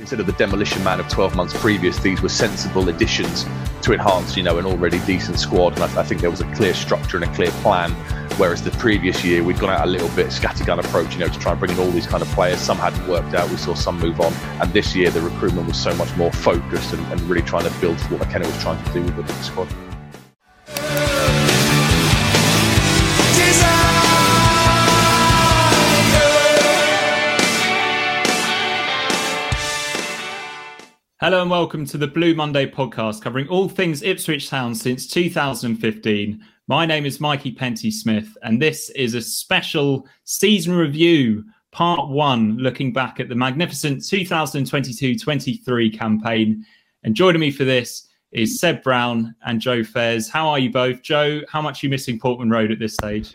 Instead of the demolition man of 12 months previous, these were sensible additions to enhance, you know, an already decent squad. And I, I think there was a clear structure and a clear plan. Whereas the previous year, we'd gone out a little bit scattergun approach, you know, to try and bring in all these kind of players. Some hadn't worked out. We saw some move on. And this year, the recruitment was so much more focused and, and really trying to build what McKenna was trying to do with the squad. Hello and welcome to the Blue Monday podcast covering all things Ipswich Town since 2015. My name is Mikey Penty Smith, and this is a special season review, part one, looking back at the magnificent 2022 23 campaign. And joining me for this is Seb Brown and Joe Fairs. How are you both? Joe, how much are you missing Portman Road at this stage?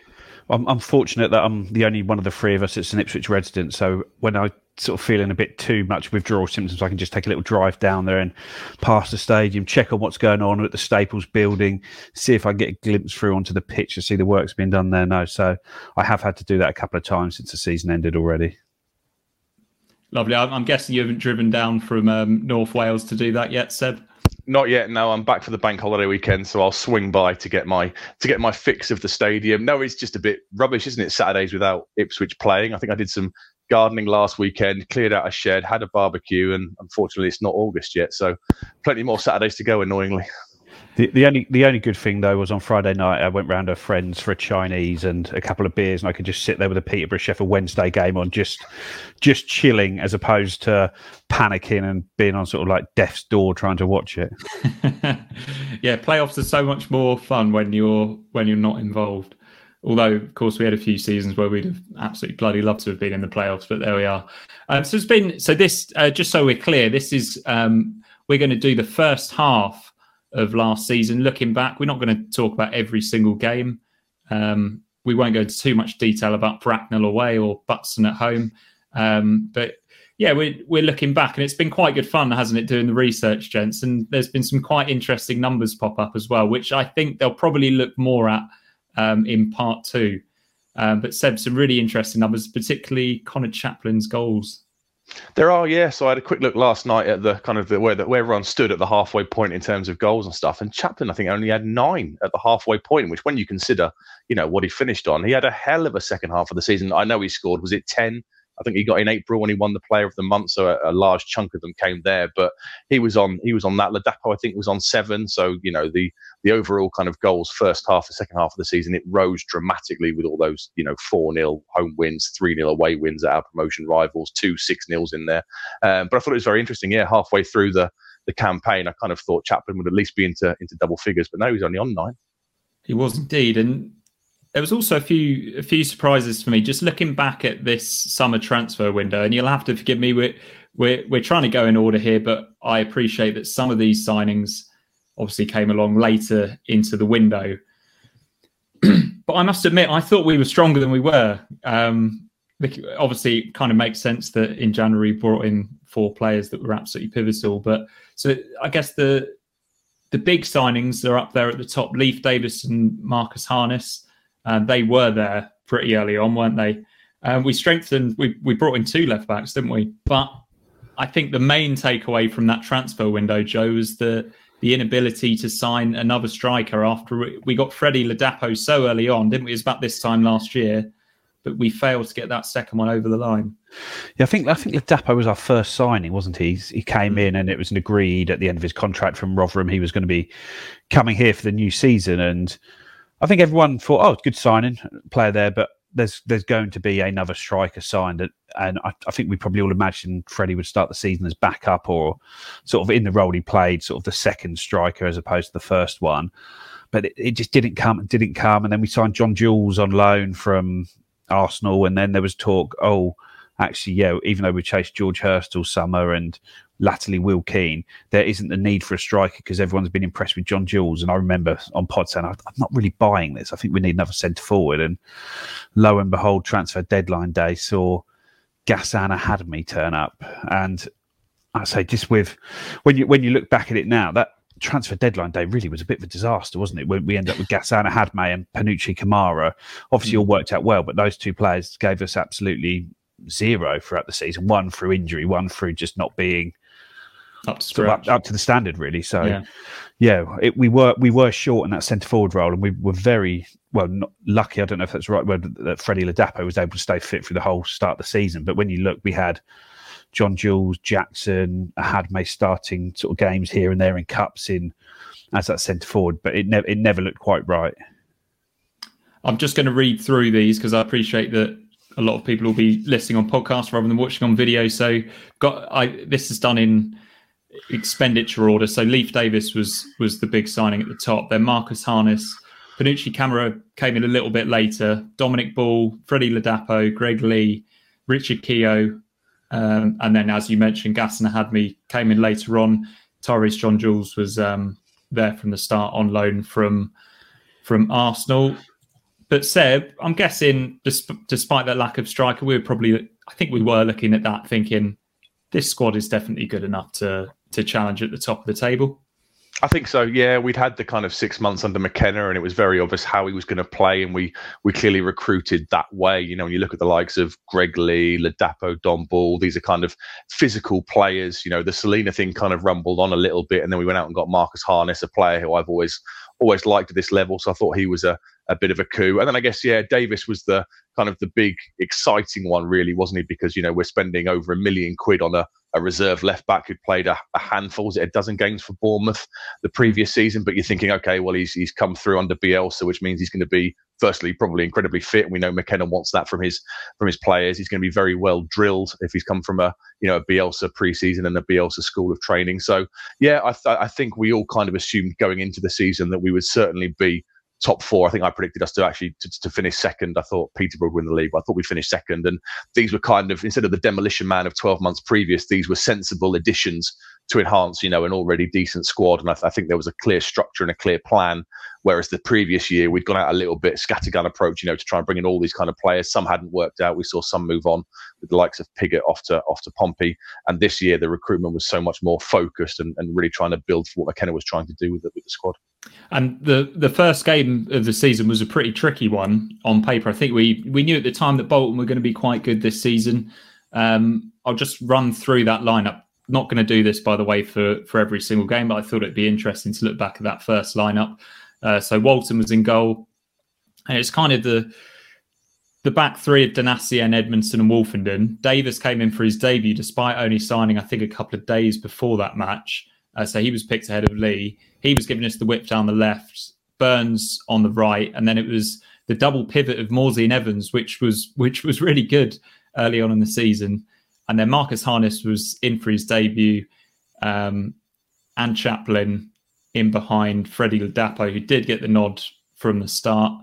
I'm, I'm fortunate that I'm the only one of the three of us that's an Ipswich resident. So when I sort of feeling a bit too much withdrawal symptoms, I can just take a little drive down there and past the stadium, check on what's going on at the Staples building, see if I can get a glimpse through onto the pitch to see the work's being done there. No, so I have had to do that a couple of times since the season ended already. Lovely. I'm guessing you haven't driven down from um, North Wales to do that yet, Seb. Not yet. No, I'm back for the bank holiday weekend, so I'll swing by to get my to get my fix of the stadium. No, it's just a bit rubbish, isn't it? Saturdays without Ipswich playing. I think I did some gardening last weekend, cleared out a shed, had a barbecue, and unfortunately, it's not August yet. So, plenty more Saturdays to go. Annoyingly. The, the only the only good thing though was on Friday night I went round to friends for a Chinese and a couple of beers and I could just sit there with a Peterborough Sheffield Wednesday game on just just chilling as opposed to panicking and being on sort of like death's door trying to watch it. yeah, playoffs are so much more fun when you're when you're not involved. Although, of course, we had a few seasons where we'd have absolutely bloody loved to have been in the playoffs, but there we are. Um, so it's been so this uh, just so we're clear, this is um, we're going to do the first half of last season. Looking back, we're not going to talk about every single game. Um, we won't go into too much detail about Bracknell away or Butson at home, um, but yeah, we're we're looking back, and it's been quite good fun, hasn't it, doing the research, gents? And there's been some quite interesting numbers pop up as well, which I think they'll probably look more at um, in part two. Um, but Seb, some really interesting numbers, particularly Conor Chaplin's goals. There are, yeah. So I had a quick look last night at the kind of the where the, where everyone stood at the halfway point in terms of goals and stuff. And Chaplin, I think, only had nine at the halfway point, which when you consider, you know, what he finished on, he had a hell of a second half of the season. I know he scored. Was it ten? I think he got in April when he won the Player of the Month, so a, a, large chunk of them came there. But he was on he was on that. Ladapo, I think, was on seven. So you know the the overall kind of goals first half, the second half of the season, it rose dramatically with all those you know four 0 home wins, three 0 away wins at our promotion rivals, two six nils in there. Um, but I thought it was very interesting. Yeah, halfway through the the campaign, I kind of thought Chaplin would at least be into into double figures, but no, he's only on nine. He was indeed, and there was also a few a few surprises for me. Just looking back at this summer transfer window and you'll have to forgive me we're we're, we're trying to go in order here but i appreciate that some of these signings obviously came along later into the window. But i must admit i thought we were stronger than we were. Um, obviously it kind of makes sense that in january brought in four players that were absolutely pivotal but so i guess the the big signings are up there at the top. Leif Davis and Marcus Harness, and they were there pretty early on, weren't they? Um, we strengthened. We we brought in two left backs, didn't we? But I think the main takeaway from that transfer window, Joe, was the the inability to sign another striker after we got Freddie Ladapo so early on, didn't we? It was about this time last year, but we failed to get that second one over the line. Yeah, I think I think Ladapo was our first signing, wasn't he? He came in and it was an agreed at the end of his contract from Rotherham he was going to be coming here for the new season, and I think everyone thought, oh, it's good signing, player there, but there's there's going to be another striker signed, and I, I, think we probably all imagined Freddie would start the season as backup or sort of in the role he played, sort of the second striker as opposed to the first one. But it, it just didn't come, it didn't come, and then we signed John Jules on loan from Arsenal, and then there was talk, oh, actually, yeah, even though we chased George Hurst all summer and latterly Will Keane, there isn't the need for a striker because everyone's been impressed with John Jules. And I remember on pod saying, I'm not really buying this. I think we need another centre forward. And lo and behold, transfer deadline day saw Ghassan Ahadme turn up. And I say, just with when you when you look back at it now, that transfer deadline day really was a bit of a disaster, wasn't it? When we ended up with Ghassan Ahadme and Panutche Camara. Obviously, all hmm. worked out well, but those two players gave us absolutely zero throughout the season. One through injury, one through just not being up to, up, up, to the standard, really. So, yeah, yeah it, we were we were short in that centre forward role, and we were very well not lucky. I don't know if that's the right word that Freddie Ladapo was able to stay fit through the whole start of the season. But when you look, we had John Jules, Jackson, Ahadme starting sort of games here and there in cups in as that centre forward, but it never it never looked quite right. I'm just going to read through these because I appreciate that a lot of people will be listening on podcasts rather than watching on video. So, got I this is done in expenditure order. So Leif Davis was was the big signing at the top. Then Marcus Harness, Panutche Camara came in a little bit later. Dominic Ball, Freddie Ladapo, Greg Leigh, Richard Keogh, um, and then as you mentioned, Ghassan Ahadme came in later on. Tyreece John Jules was um, there from the start on loan from from Arsenal. But Seb, I'm guessing, despite that lack of striker, we were probably, I think we were looking at that thinking this squad is definitely good enough to to challenge at the top of the table? I think so. Yeah, we'd had the kind of six months under McKenna, and it was very obvious how he was going to play, and we we clearly recruited that way. You know, when you look at the likes of Greg Leigh, Ladapo, Dom Ball, these are kind of physical players. You know, the Celina thing kind of rumbled on a little bit, and then we went out and got Marcus Harness, a player who I've always always liked at this level. So I thought he was a, a bit of a coup. And then I guess, yeah, Davis was the kind of the big exciting one, really, wasn't he? Because, you know, we're spending over a million quid on a, a reserve left back who played a, a handful, it a dozen games for Bournemouth the previous season? But you're thinking, okay, well, he's, he's come through under Bielsa, which means he's going to be firstly probably incredibly fit. And we know McKenna wants that from his from his players. He's going to be very well drilled if he's come from a you know a Bielsa preseason and a Bielsa school of training. So yeah, I th- I think we all kind of assumed going into the season that we would certainly be top four. I think I predicted us to actually to, to, finish second. I thought Peterborough would win the league, but I thought we'd finish second. And these were kind of instead of the demolition man of 12 months previous, these were sensible additions to enhance, you know, an already decent squad. And I, th- I think there was a clear structure and a clear plan Whereas the previous year, we'd gone out a little bit scattergun approach, you know, to try and bring in all these kind of players. Some hadn't worked out. We saw some move on with the likes of Pigott off to off to Pompey. And this year, the recruitment was so much more focused and, and really trying to build for what McKenna was trying to do with the, with the squad. And the the first game of the season was a pretty tricky one on paper. I think we we knew at the time that Bolton were going to be quite good this season. Um, I'll just run through that lineup. Not going to do this, by the way, for for every single game, but I thought it'd be interesting to look back at that first lineup. Uh, so Walton was in goal, and it's kind of the the back three of Donacien, Edmondson, and Woolfenden. Davis came in for his debut despite only signing, I think, a couple of days before that match. Uh, so he was picked ahead of Leigh. He was giving us the whip down the left, Burns on the right, and then it was the double pivot of Morsy and Evans, which was which was really good early on in the season. And then Marcus Harness was in for his debut, um, and Chaplin in behind Freddie Ladapo, who did get the nod from the start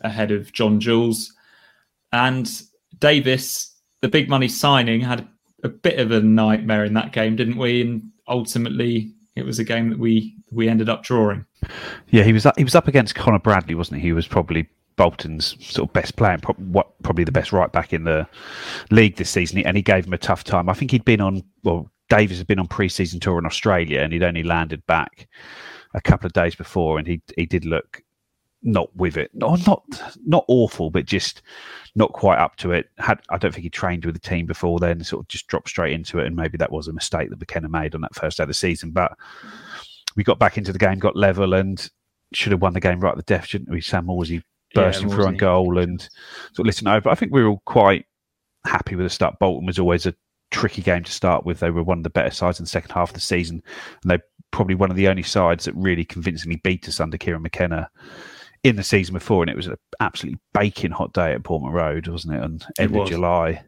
ahead of John Jules. And Davis, the big money signing, had a bit of a nightmare in that game, didn't we? And ultimately, it was a game that we we ended up drawing. Yeah, he was he was up against Connor Bradley, wasn't he? He was probably Bolton's sort of best player, probably the best right back in the league this season, and he gave him a tough time. I think he'd been on well, Davis had been on pre-season tour in Australia, and he'd only landed back a couple of days before, and he he did look not with it, no, not not awful, but just not quite up to it. Had I don't think he trained with the team before then, sort of just dropped straight into it, and maybe that was a mistake that McKenna made on that first day of the season. But we got back into the game, got level, and should have won the game right at the death, shouldn't we? Sam Morsy bursting yeah, through on goal and sort of listen over. I think we were all quite happy with the start. Bolton was always a tricky game to start with. They were one of the better sides in the second half of the season, and they're probably one of the only sides that really convincingly beat us under Kieran McKenna in the season before, and it was an absolutely baking hot day at Portman Road, wasn't it? On end of July.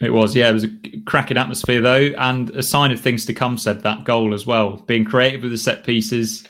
It was, yeah. It was a cracking atmosphere though, and a sign of things to come. Said that goal as well, being creative with the set pieces,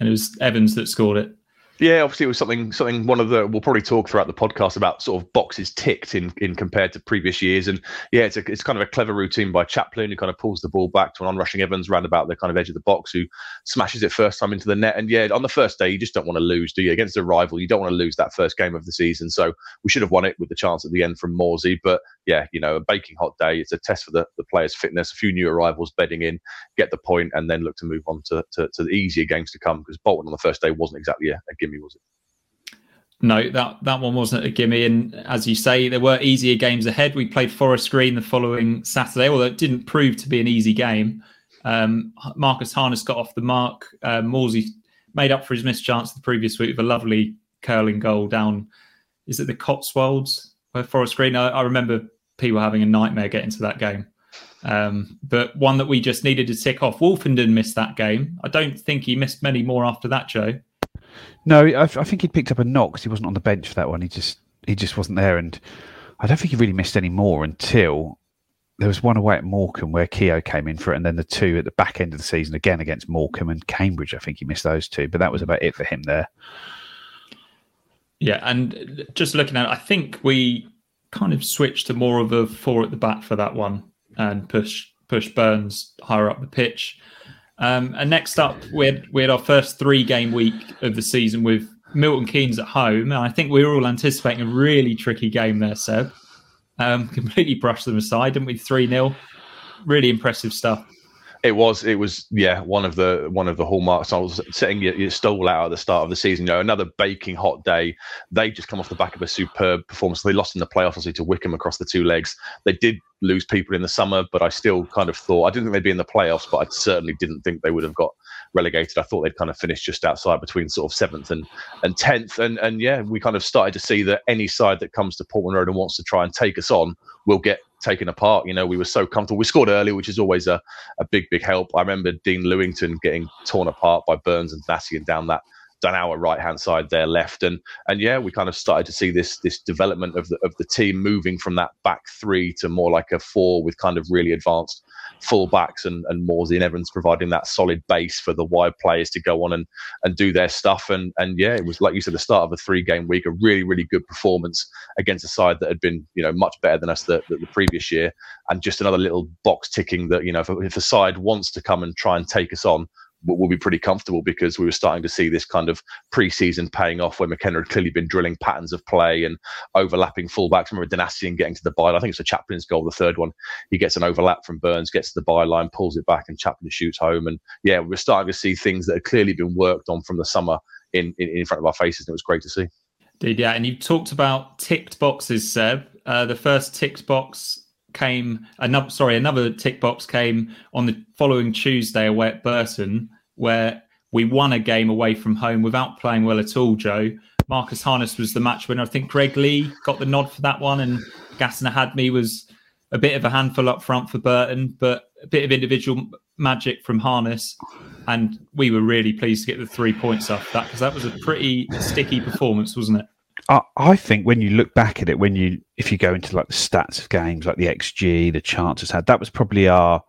and it was Evans that scored it. Yeah, obviously it was something something one of the we'll probably talk throughout the podcast about sort of boxes ticked in in compared to previous years, and yeah, it's a, it's kind of a clever routine by Chaplin who kind of pulls the ball back to an onrushing Evans round about the kind of edge of the box who smashes it first time into the net, and yeah, on the first day you just don't want to lose, do you? Against a rival, you don't want to lose that first game of the season, so we should have won it with the chance at the end from Morsy, but yeah, you know, a baking hot day. It's a test for the, the players' fitness. A few new arrivals bedding in, get the point, and then look to move on to, to, to the easier games to come because Bolton on the first day wasn't exactly a, a gimme, was it? No, that that one wasn't a gimme. And as you say, there were easier games ahead. We played Forest Green the following Saturday, although it didn't prove to be an easy game. Um, Marcus Harness got off the mark. Uh, Morsy made up for his missed chance the previous week with a lovely curling goal down. Is it the Cotswolds where Forest Green? I, I remember people having a nightmare getting to that game. Um, but one that we just needed to tick off. Woolfenden missed that game. I don't think he missed many more after that, Joe. No, I, I think he picked up a knock because he wasn't on the bench for that one. He just he just wasn't there, and I don't think he really missed any more until there was one away at Morecambe where Keogh came in for it, and then the two at the back end of the season again against Morecambe and Cambridge. I think he missed those two, but that was about it for him there. Yeah, and just looking at it, I think we kind of switched to more of a four at the back for that one and push push Burns higher up the pitch. Um, and next up, we had, we had our first three game week of the season with Milton Keynes at home. And I think we were all anticipating a really tricky game there, Seb. Um, completely brushed them aside, didn't we? 3 0. Really impressive stuff. It was, it was, yeah, one of the one of the hallmarks. I was setting your, your stall out at the start of the season. You know, another baking hot day. They just come off the back of a superb performance. They lost in the playoffs, obviously, to Wycombe across the two legs. They did lose people in the summer, but I still kind of thought I didn't think they'd be in the playoffs, but I certainly didn't think they would have got relegated. I thought they'd kind of finished just outside between sort of seventh and and tenth. And and yeah, we kind of started to see that any side that comes to Portman Road and wants to try and take us on will get taken apart. You know, we were so comfortable. We scored early, which is always a, a big, big help. I remember Dean Lewington getting torn apart by Burns and and down that our right hand side there left and and yeah we kind of started to see this this development of the of the team moving from that back three to more like a four with kind of really advanced full backs and, and Morsy and Evans providing that solid base for the wide players to go on and, and do their stuff. And and yeah, it was like you said, the start of a three game week, a really, really good performance against a side that had been, you know, much better than us the, the, the previous year. And just another little box ticking that, you know, if, if a side wants to come and try and take us on, will be pretty comfortable because we were starting to see this kind of pre-season paying off where McKenna had clearly been drilling patterns of play and overlapping fullbacks. Remember Donacien getting to the byline. I think it's a Chaplin's goal, the third one. He gets an overlap from Burns, gets to the byline, pulls it back, and Chaplin shoots home. And yeah, we're starting to see things that had clearly been worked on from the summer in, in, in front of our faces, and it was great to see. Did yeah, and you talked about ticked boxes, Seb. Uh, the first ticked box came another sorry another tick box came on the following Tuesday away at Burton where we won a game away from home without playing well at all. Joe Marcus Harness was the match winner. I think Greg Leigh got the nod for that one, and Ghassan Ahadme was a bit of a handful up front for Burton, but a bit of individual magic from Harness. And we were really pleased to get the three points off that because that was a pretty sticky performance, wasn't it? I think when you look back at it, when you if you go into like the stats of games, like the XG, the chances had, that was probably our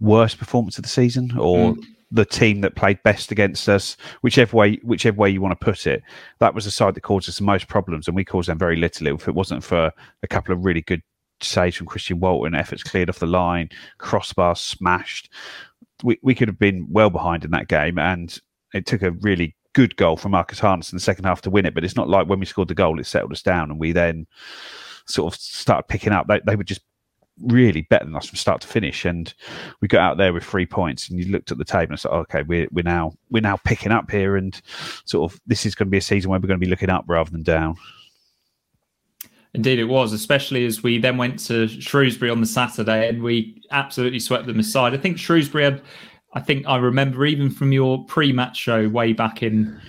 worst performance of the season, or mm. the team that played best against us, whichever way whichever way you want to put it. That was the side that caused us the most problems, and we caused them very little. If it wasn't for a couple of really good saves from Christian Walton, efforts cleared off the line, crossbar smashed, we we could have been well behind in that game, and it took a really good goal from Marcus Harness in the second half to win it. But it's not like when we scored the goal, it settled us down and we then sort of started picking up. They, they were just really better than us from start to finish. And we got out there with three points, and you looked at the table and said, "Okay, we're we're now we're now picking up here, and sort of this is going to be a season where we're going to be looking up rather than down." Indeed, it was, especially as we then went to Shrewsbury on the Saturday and we absolutely swept them aside. I think Shrewsbury had, I think I remember even from your pre match show way back in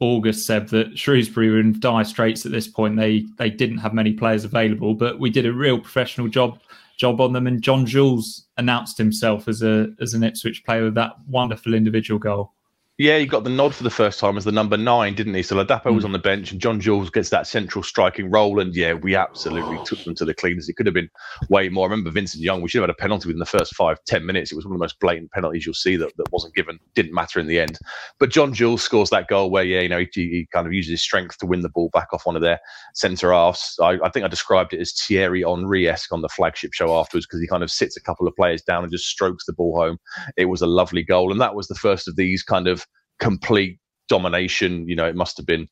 August, Seb, that Shrewsbury were in dire straits at this point. They they didn't have many players available, but we did a real professional job job on them. And John Jules announced himself as a as an Ipswich player with that wonderful individual goal. Yeah, he got the nod for the first time as the number nine, didn't he? So Ladapo mm. was hmm. on the bench and John Jules gets that central striking role. And yeah, we absolutely took them to the cleaners. It could have been way more. I remember Vincent Young, we should have had a penalty within the first five, ten minutes. It was one of the most blatant penalties you'll see that, that wasn't given, didn't matter in the end. But John Jules scores that goal where, yeah, you know, he, he kind of uses his strength to win the ball back off one of their centre halves. I, I think I described it as Thierry Henry esque on the flagship show afterwards because he kind of sits a couple of players down and just strokes the ball home. It was a lovely goal. And that was the first of these kind of complete domination. You know, it must have been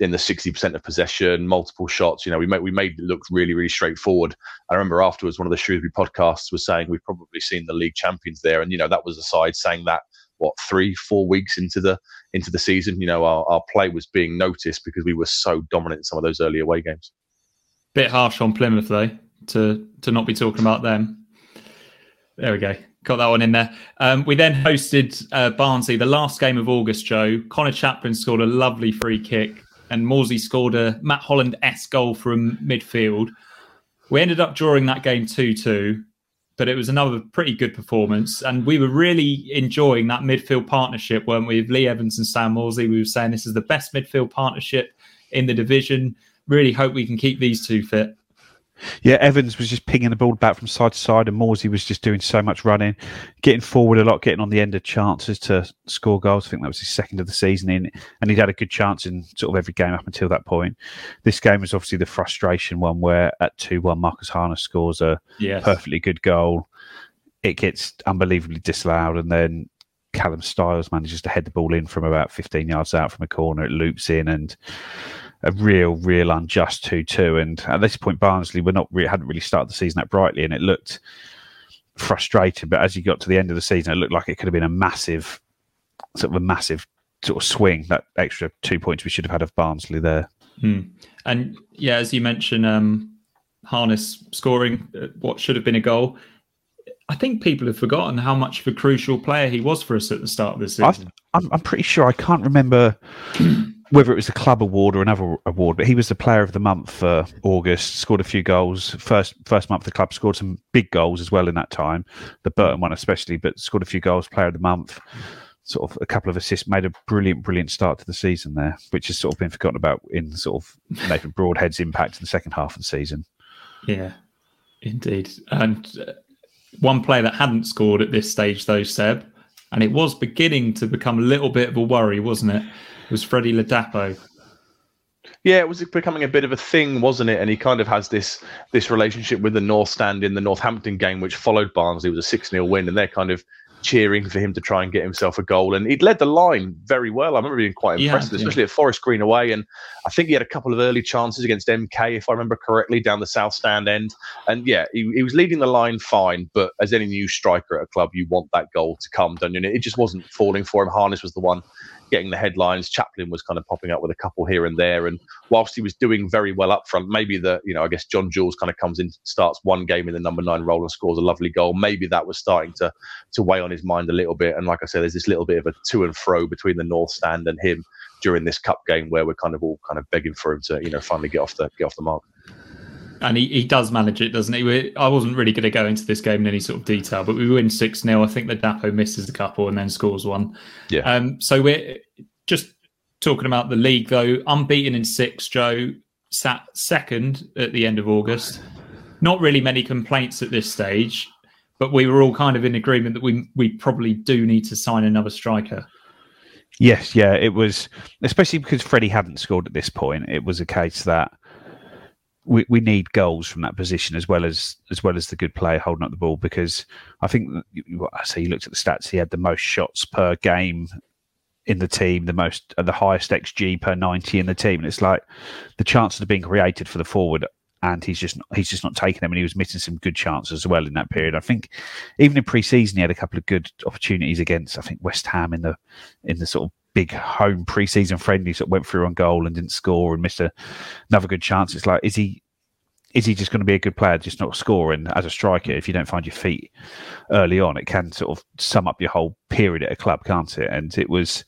in the 60% of possession, multiple shots. You know, we made we made it look really, really straightforward. I remember afterwards, one of the Shrewsbury podcasts was saying we've probably seen the league champions there, and you know that was the side saying that what three, four weeks into the into the season, you know, our, our play was being noticed because we were so dominant in some of those early away games. Bit harsh on Plymouth though to to not be talking about them. There we go. Got that one in there. Um, we then hosted uh, Barnsley, the last game of August, Joe. Conor Chaplin scored a lovely free kick, and Morsy scored a Matt Holland S goal from midfield. We ended up drawing that game 2 2, but it was another pretty good performance. And we were really enjoying that midfield partnership, weren't we? With Lee Evans and Sam Morsy. We were saying this is the best midfield partnership in the division. Really hope we can keep these two fit. Yeah, Evans was just pinging the ball back from side to side, and Morsy was just doing so much running, getting forward a lot, getting on the end of chances to score goals. I think that was his second of the season in, and he'd had a good chance in sort of every game up until that point. This game was obviously the frustration one where at 2 1, Marcus Harness scores a yes. perfectly good goal. It gets unbelievably disallowed, and then Callum Styles manages to head the ball in from about 15 yards out from a corner. It loops in and a real, real unjust two-two. And at this point, Barnsley were not really, hadn't really started the season that brightly, and it looked frustrating. But as you got to the end of the season, it looked like it could have been a massive, sort of a massive sort of swing. That extra two points we should have had of Barnsley there. Hmm. And yeah, as you mentioned, um, Harness scoring uh, what should have been a goal. I think people have forgotten how much of a crucial player he was for us at the start of the season. I, I'm, I'm pretty sure I can't remember whether it was the club award or another award, but he was the player of the month for August. Scored a few goals. First first month the club scored some big goals as well in that time. The Burton one especially, but scored a few goals. Player of the month. Sort of a couple of assists. Made a brilliant, brilliant start to the season there, which has sort of been forgotten about in sort of Nathan Broadhead's impact in the second half of the season. Yeah, indeed. And uh, one player that hadn't scored at this stage, though, Seb, and it was beginning to become a little bit of a worry, wasn't it? Was Freddie Ladapo. Yeah, it was becoming a bit of a thing, wasn't it? And he kind of has this this relationship with the North Stand in the Northampton game, which followed Barnsley. It was a 6 0 win, and they're kind of cheering for him to try and get himself a goal. And he'd led the line very well. I remember being quite impressed, yeah, especially yeah. at Forest Green away. And I think he had a couple of early chances against MK, if I remember correctly, down the South Stand end. And yeah, he, he was leading the line fine. But as any new striker at a club, you want that goal to come, don't you? And it just wasn't falling for him. Harness was the one getting the headlines. Chaplin was kind of popping up with a couple here and there. And whilst he was doing very well up front, maybe the, you know, I guess John Jules kind of comes in, starts one game in the number nine role and scores a lovely goal. Maybe that was starting to to weigh on his mind a little bit. And like I said, there's this little bit of a to and fro between the North Stand and him during this cup game where we're kind of all kind of begging for him to, you know, finally get off the get off the mark and he, he does manage it, doesn't he? We, I wasn't really going to go into this game in any sort of detail, but we win 6 0. I think the Dapo misses a couple and then scores one. Yeah. Um, so we're just talking about the league, though, unbeaten in six, Joe sat second at the end of August. Not really many complaints at this stage, but we were all kind of in agreement that we we probably do need to sign another striker. Yes, yeah, it was especially because Freddie hadn't scored at this point. It was a case that we, we need goals from that position as well as as well as the good player holding up the ball because I think I say you looked at the stats he had the most shots per game in the team the most uh, the highest xG per 90 in the team and it's like the chances of being created for the forward and he's just he's just not taking them, and he was missing some good chances as well in that period. I think even in pre-season he had a couple of good opportunities against I think West Ham in the in the sort of big home preseason friendlies that went through on goal and didn't score and missed a, another good chance. It's like is he is he just going to be a good player, just not scoring as a striker? If you don't find your feet early on, it can sort of sum up your whole period at a club, can't it? And it was,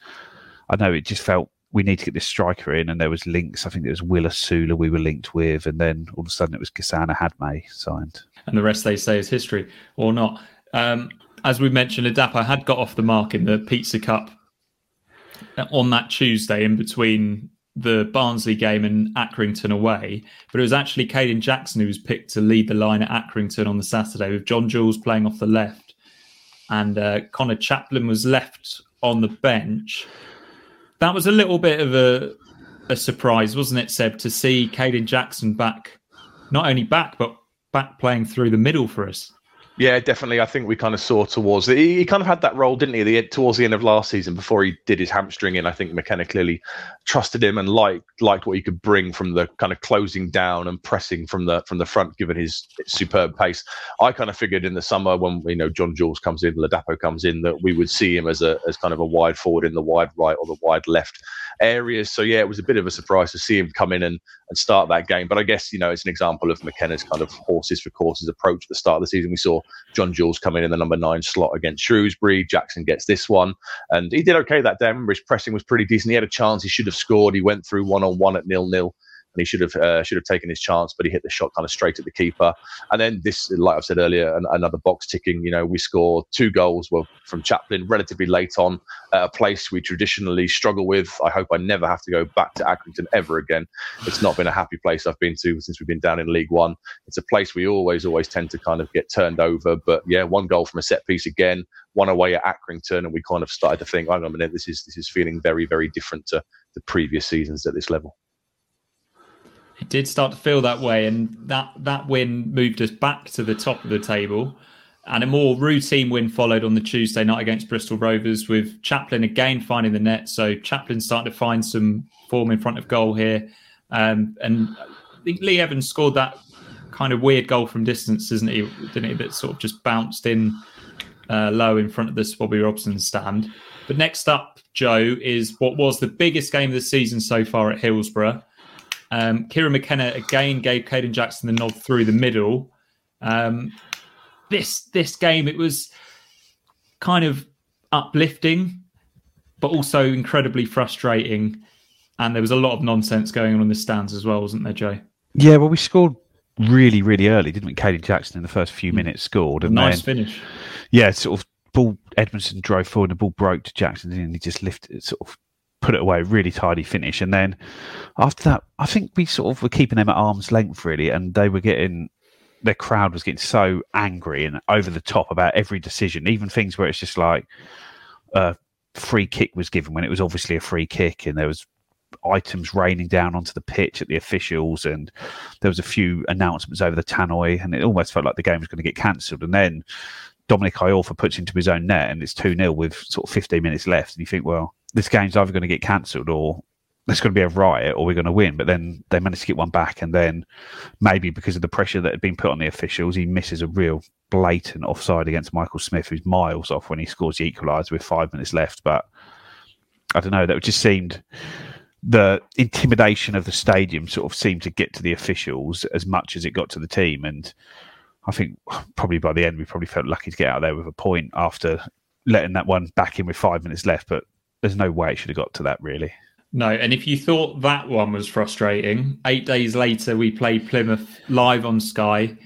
I know it just felt we need to get this striker in, and there was links. I think it was Willa Sula we were linked with, and then all of a sudden it was Ghassan Ahadme signed. And the rest they say is history or not. Um, as we mentioned, Ladapo had got off the mark in the Pizza Cup on that Tuesday in between the Barnsley game and Accrington away, but it was actually Kayden Jackson who was picked to lead the line at Accrington on the Saturday with John Jules playing off the left. And uh, Conor Chaplin was left on the bench. That was a little bit of a, a surprise, wasn't it, Seb, to see Kayden Jackson back, not only back, but back playing through the middle for us? Yeah, definitely. I think we kind of saw towards the, he, kind of had that role, didn't he? The, towards the end of last season, before he did his hamstring in, I think McKenna clearly trusted him and liked liked what he could bring from the kind of closing down and pressing from the from the front, given his superb pace. I kind of figured in the summer when you know John Jules comes in, Ladapo comes in, that we would see him as a as kind of a wide forward in the wide right or the wide left areas. So yeah, it was a bit of a surprise to see him come in and, and start that game. But I guess you know it's an example of McKenna's kind of horses for courses approach at the start of the season. We saw John Jules come in in the number nine slot against Shrewsbury. Jackson gets this one, and he did okay that day. I remember his pressing was pretty decent. He had a chance. He should have scored. He went through one on one at nil nil and he should have uh, should have taken his chance, but he hit the shot kind of straight at the keeper. And then this, like I've said earlier, an, another box ticking. You know, we score two goals well from Chaplin relatively late on a place we traditionally struggle with. I hope I never have to go back to Accrington ever again. It's not been a happy place I've been to since we've been down in League One. It's a place we always always tend to kind of get turned over. But yeah, one goal from a set piece again, one away at Accrington, and we kind of started to think, hang on a minute, this is this is feeling very very different to the previous seasons at this level. It did start to feel that way, and that that win moved us back to the top of the table. And a more routine win followed on the Tuesday night against Bristol Rovers, with Chaplin again finding the net. So Chaplin starting to find some form in front of goal here, um, and I think Lee Evans scored that kind of weird goal from distance, isn't he? Didn't he? That sort of just bounced in uh, low in front of the Bobby Robson stand. But next up, Joe, is what was the biggest game of the season so far at Hillsborough. Um, Kieran McKenna again gave Kayden Jackson the nod through the middle. Um, this this game it was kind of uplifting, but also incredibly frustrating. And there was a lot of nonsense going on in the stands as well, wasn't there, Joe? Yeah, well, we scored really, really early, didn't we? Kayden Jackson in the first few minutes scored. And nice then, finish. Yeah, sort of ball. Edmondson drove forward, and the ball broke to Jackson, and he just lifted, it sort of put it away, really tidy finish. And then after that, I think we sort of were keeping them at arm's length, really, and they were getting their crowd was getting so angry and over the top about every decision, even things where it's just like a free kick was given when it was obviously a free kick, and there was items raining down onto the pitch at the officials, and there was a few announcements over the tannoy, and it almost felt like the game was going to get cancelled. And then Dominic Iorfa puts into his own net, and it's two 0 with sort of 15 minutes left, and you think, well, this game's either going to get cancelled or there's going to be a riot or we're going to win. But then they managed to get one back. And then maybe because of the pressure that had been put on the officials, he misses a real blatant offside against Michael Smith, who's miles off when he scores the equaliser with five minutes left. But I don't know, that just seemed the intimidation of the stadium sort of seemed to get to the officials as much as it got to the team. And I think probably by the end, we probably felt lucky to get out there with a point after letting that one back in with five minutes left. But there's no way it should have got to that really. No, and if you thought that one was frustrating, eight days later we played Plymouth live on Sky.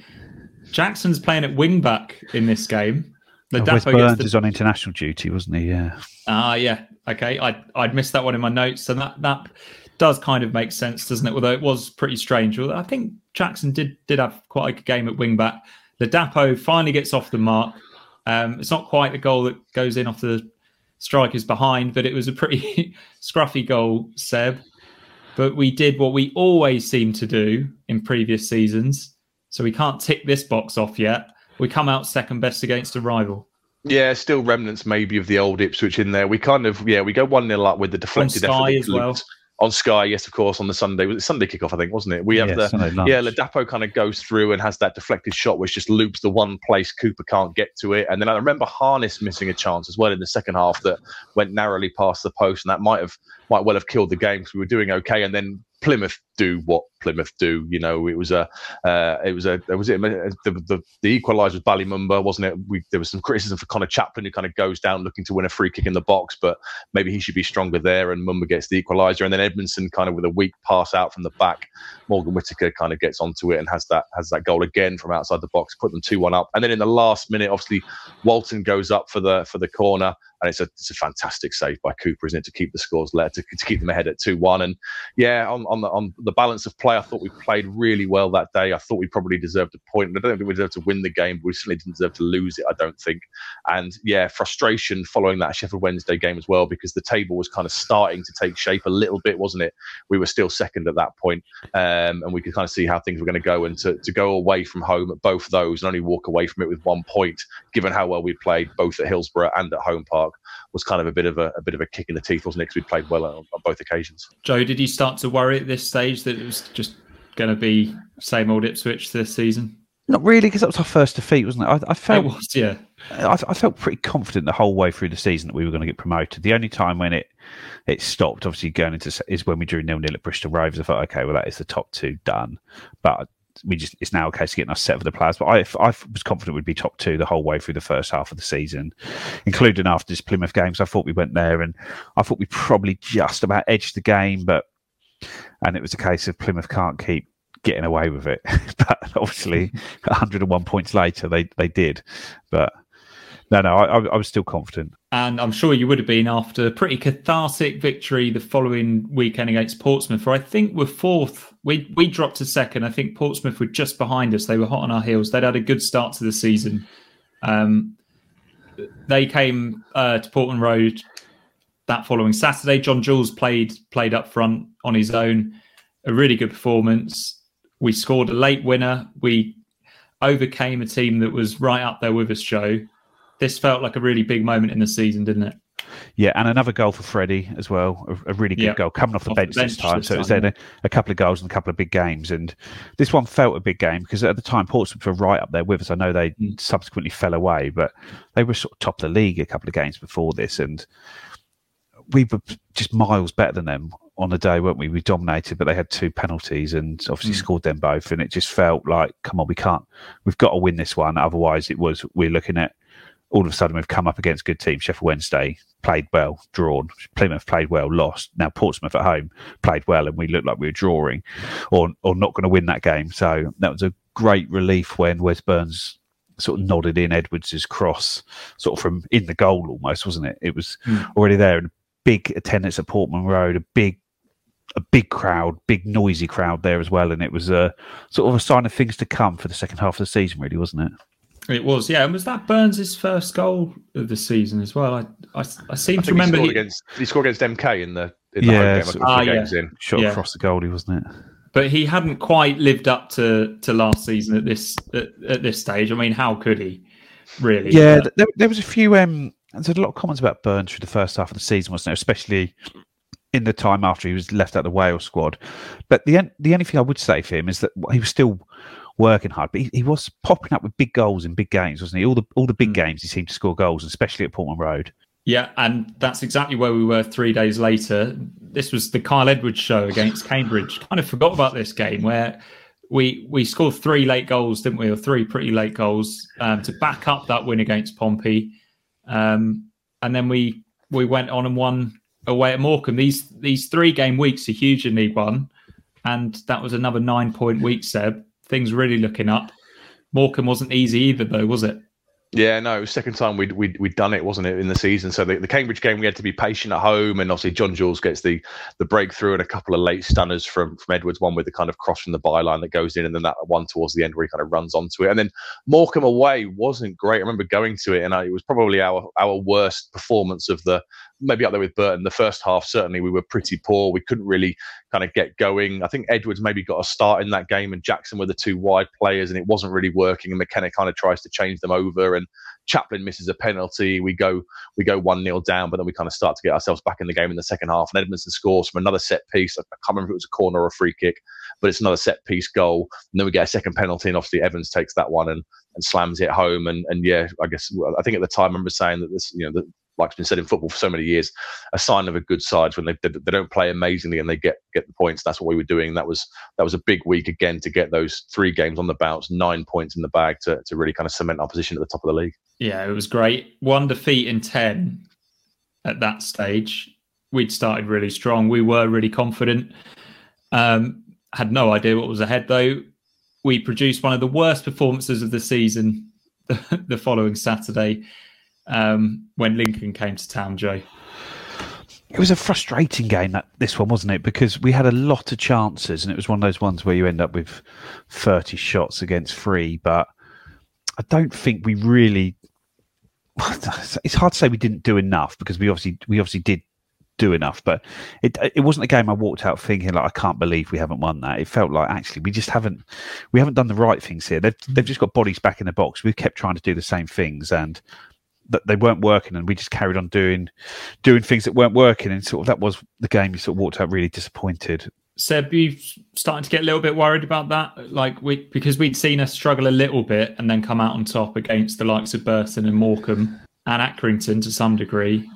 Jackson's playing at wing back in this game. The oh, Burns the... is on international duty, wasn't he? Yeah. Ah, uh, yeah. Okay, I I'd missed that one in my notes, and that that does kind of make sense, doesn't it? Although it was pretty strange. Although I think Jackson did did have quite a good game at wing back. Ladapo finally gets off the mark. Um, it's not quite the goal that goes in off the strikers behind, but it was a pretty scruffy goal, Seb. But we did what we always seem to do in previous seasons. So we can't tick this box off yet. We come out second best against a rival. Yeah, still remnants maybe of the old Ipswich in there. We kind of yeah, we go one 0 up with the deflected effort as well. On Sky, yes, of course, on the Sunday. Was it Sunday kickoff? I think wasn't it? We have Yeah, the yeah. Ladapo kind of goes through and has that deflected shot, which just loops the one place Cooper can't get to it. And then I remember Harness missing a chance as well in the second half that went narrowly past the post, and that might have might well have killed the game because we were doing okay, and then Plymouth do what Plymouth do. You know, it was a, uh, it was a, was it the the, the equaliser was Bali Mumba, wasn't it? We, there was some criticism for Conor Chaplin, who kind of goes down looking to win a free kick in the box, but maybe he should be stronger there. And Mumba gets the equaliser, and then Edmondson kind of with a weak pass out from the back. Morgan Whittaker kind of gets onto it and has that has that goal again from outside the box, put them two one up. And then in the last minute, obviously Walton goes up for the for the corner, and it's a it's a fantastic save by Cooper, isn't it, to keep the scores there, to, to keep them ahead at two one. And yeah, on, on the on the balance of play, I thought we played really well that day. I thought we probably deserved a point. I don't think we deserved to win the game, but we certainly didn't deserve to lose it. I don't think. And yeah, frustration following that Sheffield Wednesday game as well, because the table was kind of starting to take shape a little bit, wasn't it? We were still second at that point, um, and we could kind of see how things were going to go. And to, to go away from home at both those and only walk away from it with one point, given how well we played both at Hillsborough and at Home Park, was kind of a bit of a, a bit of a kick in the teeth, wasn't it? Because we played well on, on both occasions. Joe, did you start to worry at this stage that it was just going to be same old Ipswich this season? Not really, because that was our first defeat, wasn't it? I, I It felt was, yeah. I, I felt pretty confident the whole way through the season that we were going to get promoted. The only time when it it stopped, obviously going into is when we drew nil nil at Bristol Rovers. I thought, okay, well that is the top two done, but we just it's now a case of getting us set for the players. But I, I was confident we'd be top two the whole way through the first half of the season, including after this Plymouth game. So I thought we went there, and I thought we probably just about edged the game, but and it was a case of Plymouth can't keep getting away with it. but obviously, 101 points later, they they did. But no, no, I, I was still confident. And I'm sure you would have been after a pretty cathartic victory the following weekend against Portsmouth, where I think we're fourth. We we dropped to second. I think Portsmouth were just behind us. They were hot on our heels. They'd had a good start to the season. Um, they came uh, to Portman Road that following Saturday. John Jules played played up front on his own. A really good performance. We scored a late winner. We overcame a team that was right up there with us, Joe. This felt like a really big moment in the season, didn't it? Yeah, and another goal for Freddie as well. A, a really good Yeah. goal coming off the Off the bench this time. this so it was then a, a couple of goals and a couple of big games. And this one felt a big game because at the time Portsmouth were right up there with us. I know they Mm. subsequently fell away, but they were sort of top of the league a couple of games before this, and we were just miles better than them on the day, weren't we? We dominated, but they had two penalties and obviously Mm. scored them both. And it just felt like, come on, we can't, we've got to win this one. Otherwise, it was we're looking at all of a sudden we've come up against good teams. Sheffield Wednesday played well, drawn. Plymouth played well, lost. Now Portsmouth at home played well, and we looked like we were drawing or or not going to win that game. So that was a great relief when Wes Burns sort of nodded in Edwards's cross, sort of from in the goal almost, wasn't it? It was Mm. already there, and big attendance at Portman Road, a big a big crowd, big noisy crowd there as well, and it was a sort of a sign of things to come for the second half of the season, really, wasn't it? It was, yeah. And was that Burns' first goal of the season as well? I I, I seem I to think remember he scored he- against he scored against MK in the in the Yeah, home game a Ah, of yeah. games in. Shot Yeah. across the goalie, wasn't it? but he hadn't quite lived up to to last season at this at, at this stage. I mean, how could he? Really? Yeah, Uh, there, there was a few. Um, there's a lot of comments about Burns through the first half of the season, wasn't there? Especially in the time after he was left out of the Wales squad. But the en- the only thing I would say for him is that he was still working hard, but he, he was popping up with big goals in big games, wasn't he? All the all the big Mm. games he seemed to score goals, especially at Portman Road. Yeah, and that's exactly where we were three days later. This was the Kyle Edwards show against Cambridge. Kind of forgot about this game where we we scored three late goals, didn't we? Or three pretty late goals um, to back up that win against Pompey, um, and then we we went on and won away at Morecambe. These these three game weeks are huge in League One, and that was another nine point week. Seb, things really looking up. Morecambe wasn't easy either, though, was it? Yeah, no, it was second time we'd, we'd we'd done it, wasn't it, in the season? So the, the Cambridge game, we had to be patient at home, and obviously John Jules gets the the breakthrough and a couple of late stunners from from Edwards, one with the kind of cross from the byline that goes in, and then that one towards the end where he kind of runs onto it. And then Morecambe away wasn't great. I remember going to it, and I, it was probably our our worst performance of the maybe up there with Burton. The first half, certainly, we were pretty poor. We couldn't really kind of get going. I think Edwards maybe got a start in that game, and Jackson were the two wide players, and it wasn't really working. And McKenna kind of tries to change them over, and Chaplin misses a penalty. We go we go one 0 down, but then we kind of start to get ourselves back in the game in the second half. And Edmondson scores from another set piece. I can't remember if it was a corner or a free kick, but it's another set piece goal. And then we get a second penalty, and obviously Evans takes that one and, and slams it home. And and yeah, I guess I think at the time I remember saying that this you know the like's been said in football for so many years, a sign of a good side when they, they, they don't play amazingly and they get get the points. That's what we were doing. That was that was a big week again to get those three games on the bounce, nine points in the bag to to really kind of cement our position at the top of the league. Yeah, it was great. One defeat in ten at that stage. We'd started really strong. We were really confident. Um, had no idea what was ahead though. We produced one of the worst performances of the season the following Saturday um, when Lincoln came to town, Joe? It was a frustrating game that this one wasn't it because we had a lot of chances and it was one of those ones where you end up with thirty shots against three, but I don't think we really. It's hard to say we didn't do enough because we obviously we obviously did do enough, but it it wasn't a game I walked out thinking like I can't believe we haven't won that. It felt like actually we just haven't we haven't done the right things here. They've they've just got bodies back in the box. We've kept trying to do the same things and that they weren't working, and we just carried on doing doing things that weren't working, and sort of that was the game. You sort of walked out really disappointed. Seb, you starting to get a little bit worried about that, like we because we'd seen us struggle a little bit and then come out on top against the likes of Burton and Morecambe and Accrington to some degree.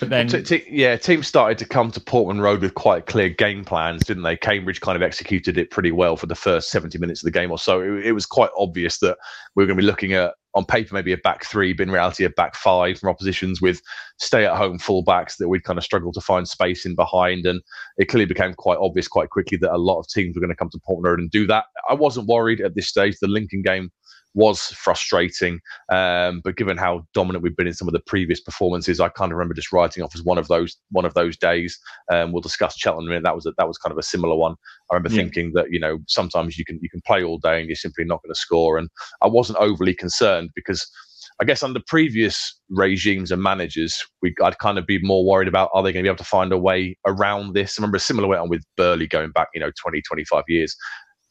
But then, t- t- yeah, teams started to come to Portman Road with quite clear game plans, didn't they? Cambridge kind of executed it pretty well for the first 70 minutes of the game or so. It, it was quite obvious that we were going to be looking at, on paper, maybe a back three, but in reality, a back five from oppositions with stay at home fullbacks that we'd kind of struggle to find space in behind. And it clearly became quite obvious quite quickly that a lot of teams were going to come to Portman Road and do that. I wasn't worried at this stage. The Lincoln game was frustrating. Um, but given how dominant we've been in some of the previous performances, I kind of remember just writing off as one of those one of those days. Um, we'll discuss Cheltenham in a minute. That was a, that was kind of a similar one. I remember yeah. thinking that you know sometimes you can you can play all day and you're simply not going to score. And I wasn't overly concerned because. I guess under previous regimes and managers, we, I'd kind of be more worried about are they going to be able to find a way around this? I remember a similar way on with Burley going back, you know, 20, 25 years.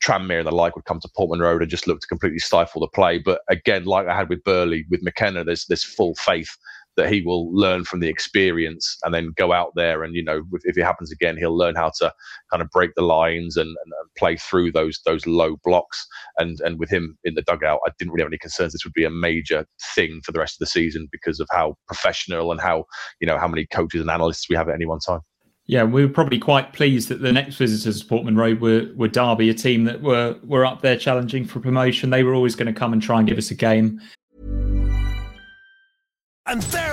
Tranmere and the like would come to Portman Road and just look to completely stifle the play. But again, like I had with Burley, with McKenna, there's this full faith that he will learn from the experience and then go out there and you know if it happens again he'll learn how to kind of break the lines and, and, play through those those low blocks. And and with him in the dugout I didn't really have any concerns. This would be a major thing for the rest of the season because of how professional and how you know how many coaches and analysts we have at any one time yeah, we were probably quite pleased that the next visitors to Portman Road were, were Derby, a team that were were up there challenging for promotion. They were always going to come and try and give us a game. And there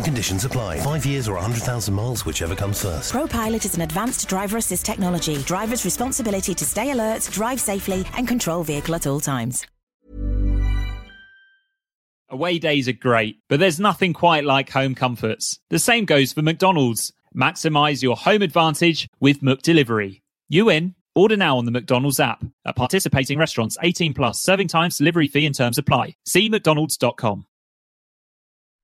and conditions apply. Five years or 100,000 miles, whichever comes first. ProPilot is an advanced driver assist technology. Driver's responsibility to stay alert, drive safely, and control vehicle at all times. Away days are great, but there's nothing quite like home comforts. The same goes for McDonald's. Maximize your home advantage with McDelivery. You in? Order now on the McDonald's app. At participating restaurants, 18 plus, serving times, delivery fee and terms apply. See McDonald's.com.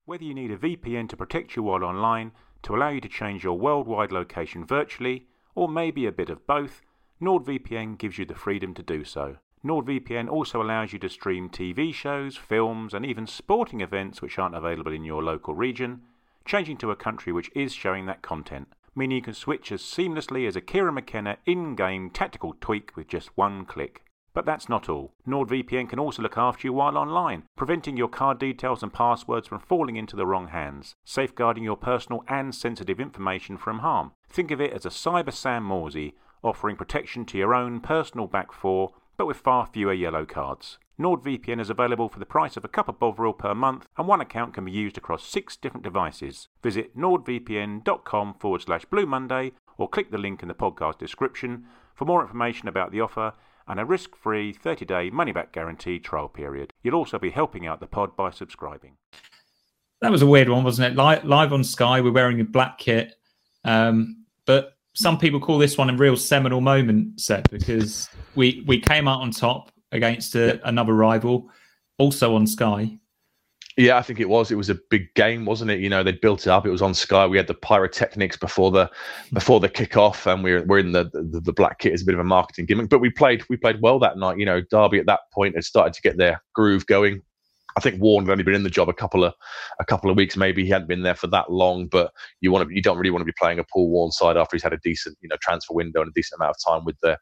Whether you need a VPN to protect you while online, to allow you to change your worldwide location virtually, or maybe a bit of both, NordVPN gives you the freedom to do so. NordVPN also allows you to stream TV shows, films, and even sporting events which aren't available in your local region, changing to a country which is showing that content, meaning you can switch as seamlessly as a Kieran McKenna in game tactical tweak with just one click. But that's not all. NordVPN can also look after you while online, preventing your card details and passwords from falling into the wrong hands, safeguarding your personal and sensitive information from harm. Think of it as a Cyber Sam Morsy, offering protection to your own personal back four, but with far fewer yellow cards. NordVPN is available for the price of a cup of Bovril per month, and one account can be used across six different devices. Visit nordvpn.com forward slash Blue Monday or click the link in the podcast description for more information about the offer and a risk free 30 day money back guarantee trial period. You'll also be helping out the pod by subscribing. That was a weird one, wasn't it? Live, live on Sky, we're wearing a black kit. Um, but some people call this one a real seminal moment, Seb, because we, we came out on top against a, another rival, also on Sky. Yeah, I think it was. It was a big game, wasn't it? You know, they built it up. It was on Sky. We had the pyrotechnics before the before the kickoff, and we're we're in the, the, the black kit as a bit of a marketing gimmick. But we played we played well that night. You know, Derby at that point had started to get their groove going. I think Warne had only been in the job a couple of a couple of weeks. Maybe he hadn't been there for that long. But you want to you don't really want to be playing a Paul Warne side after he's had a decent you know transfer window and a decent amount of time with the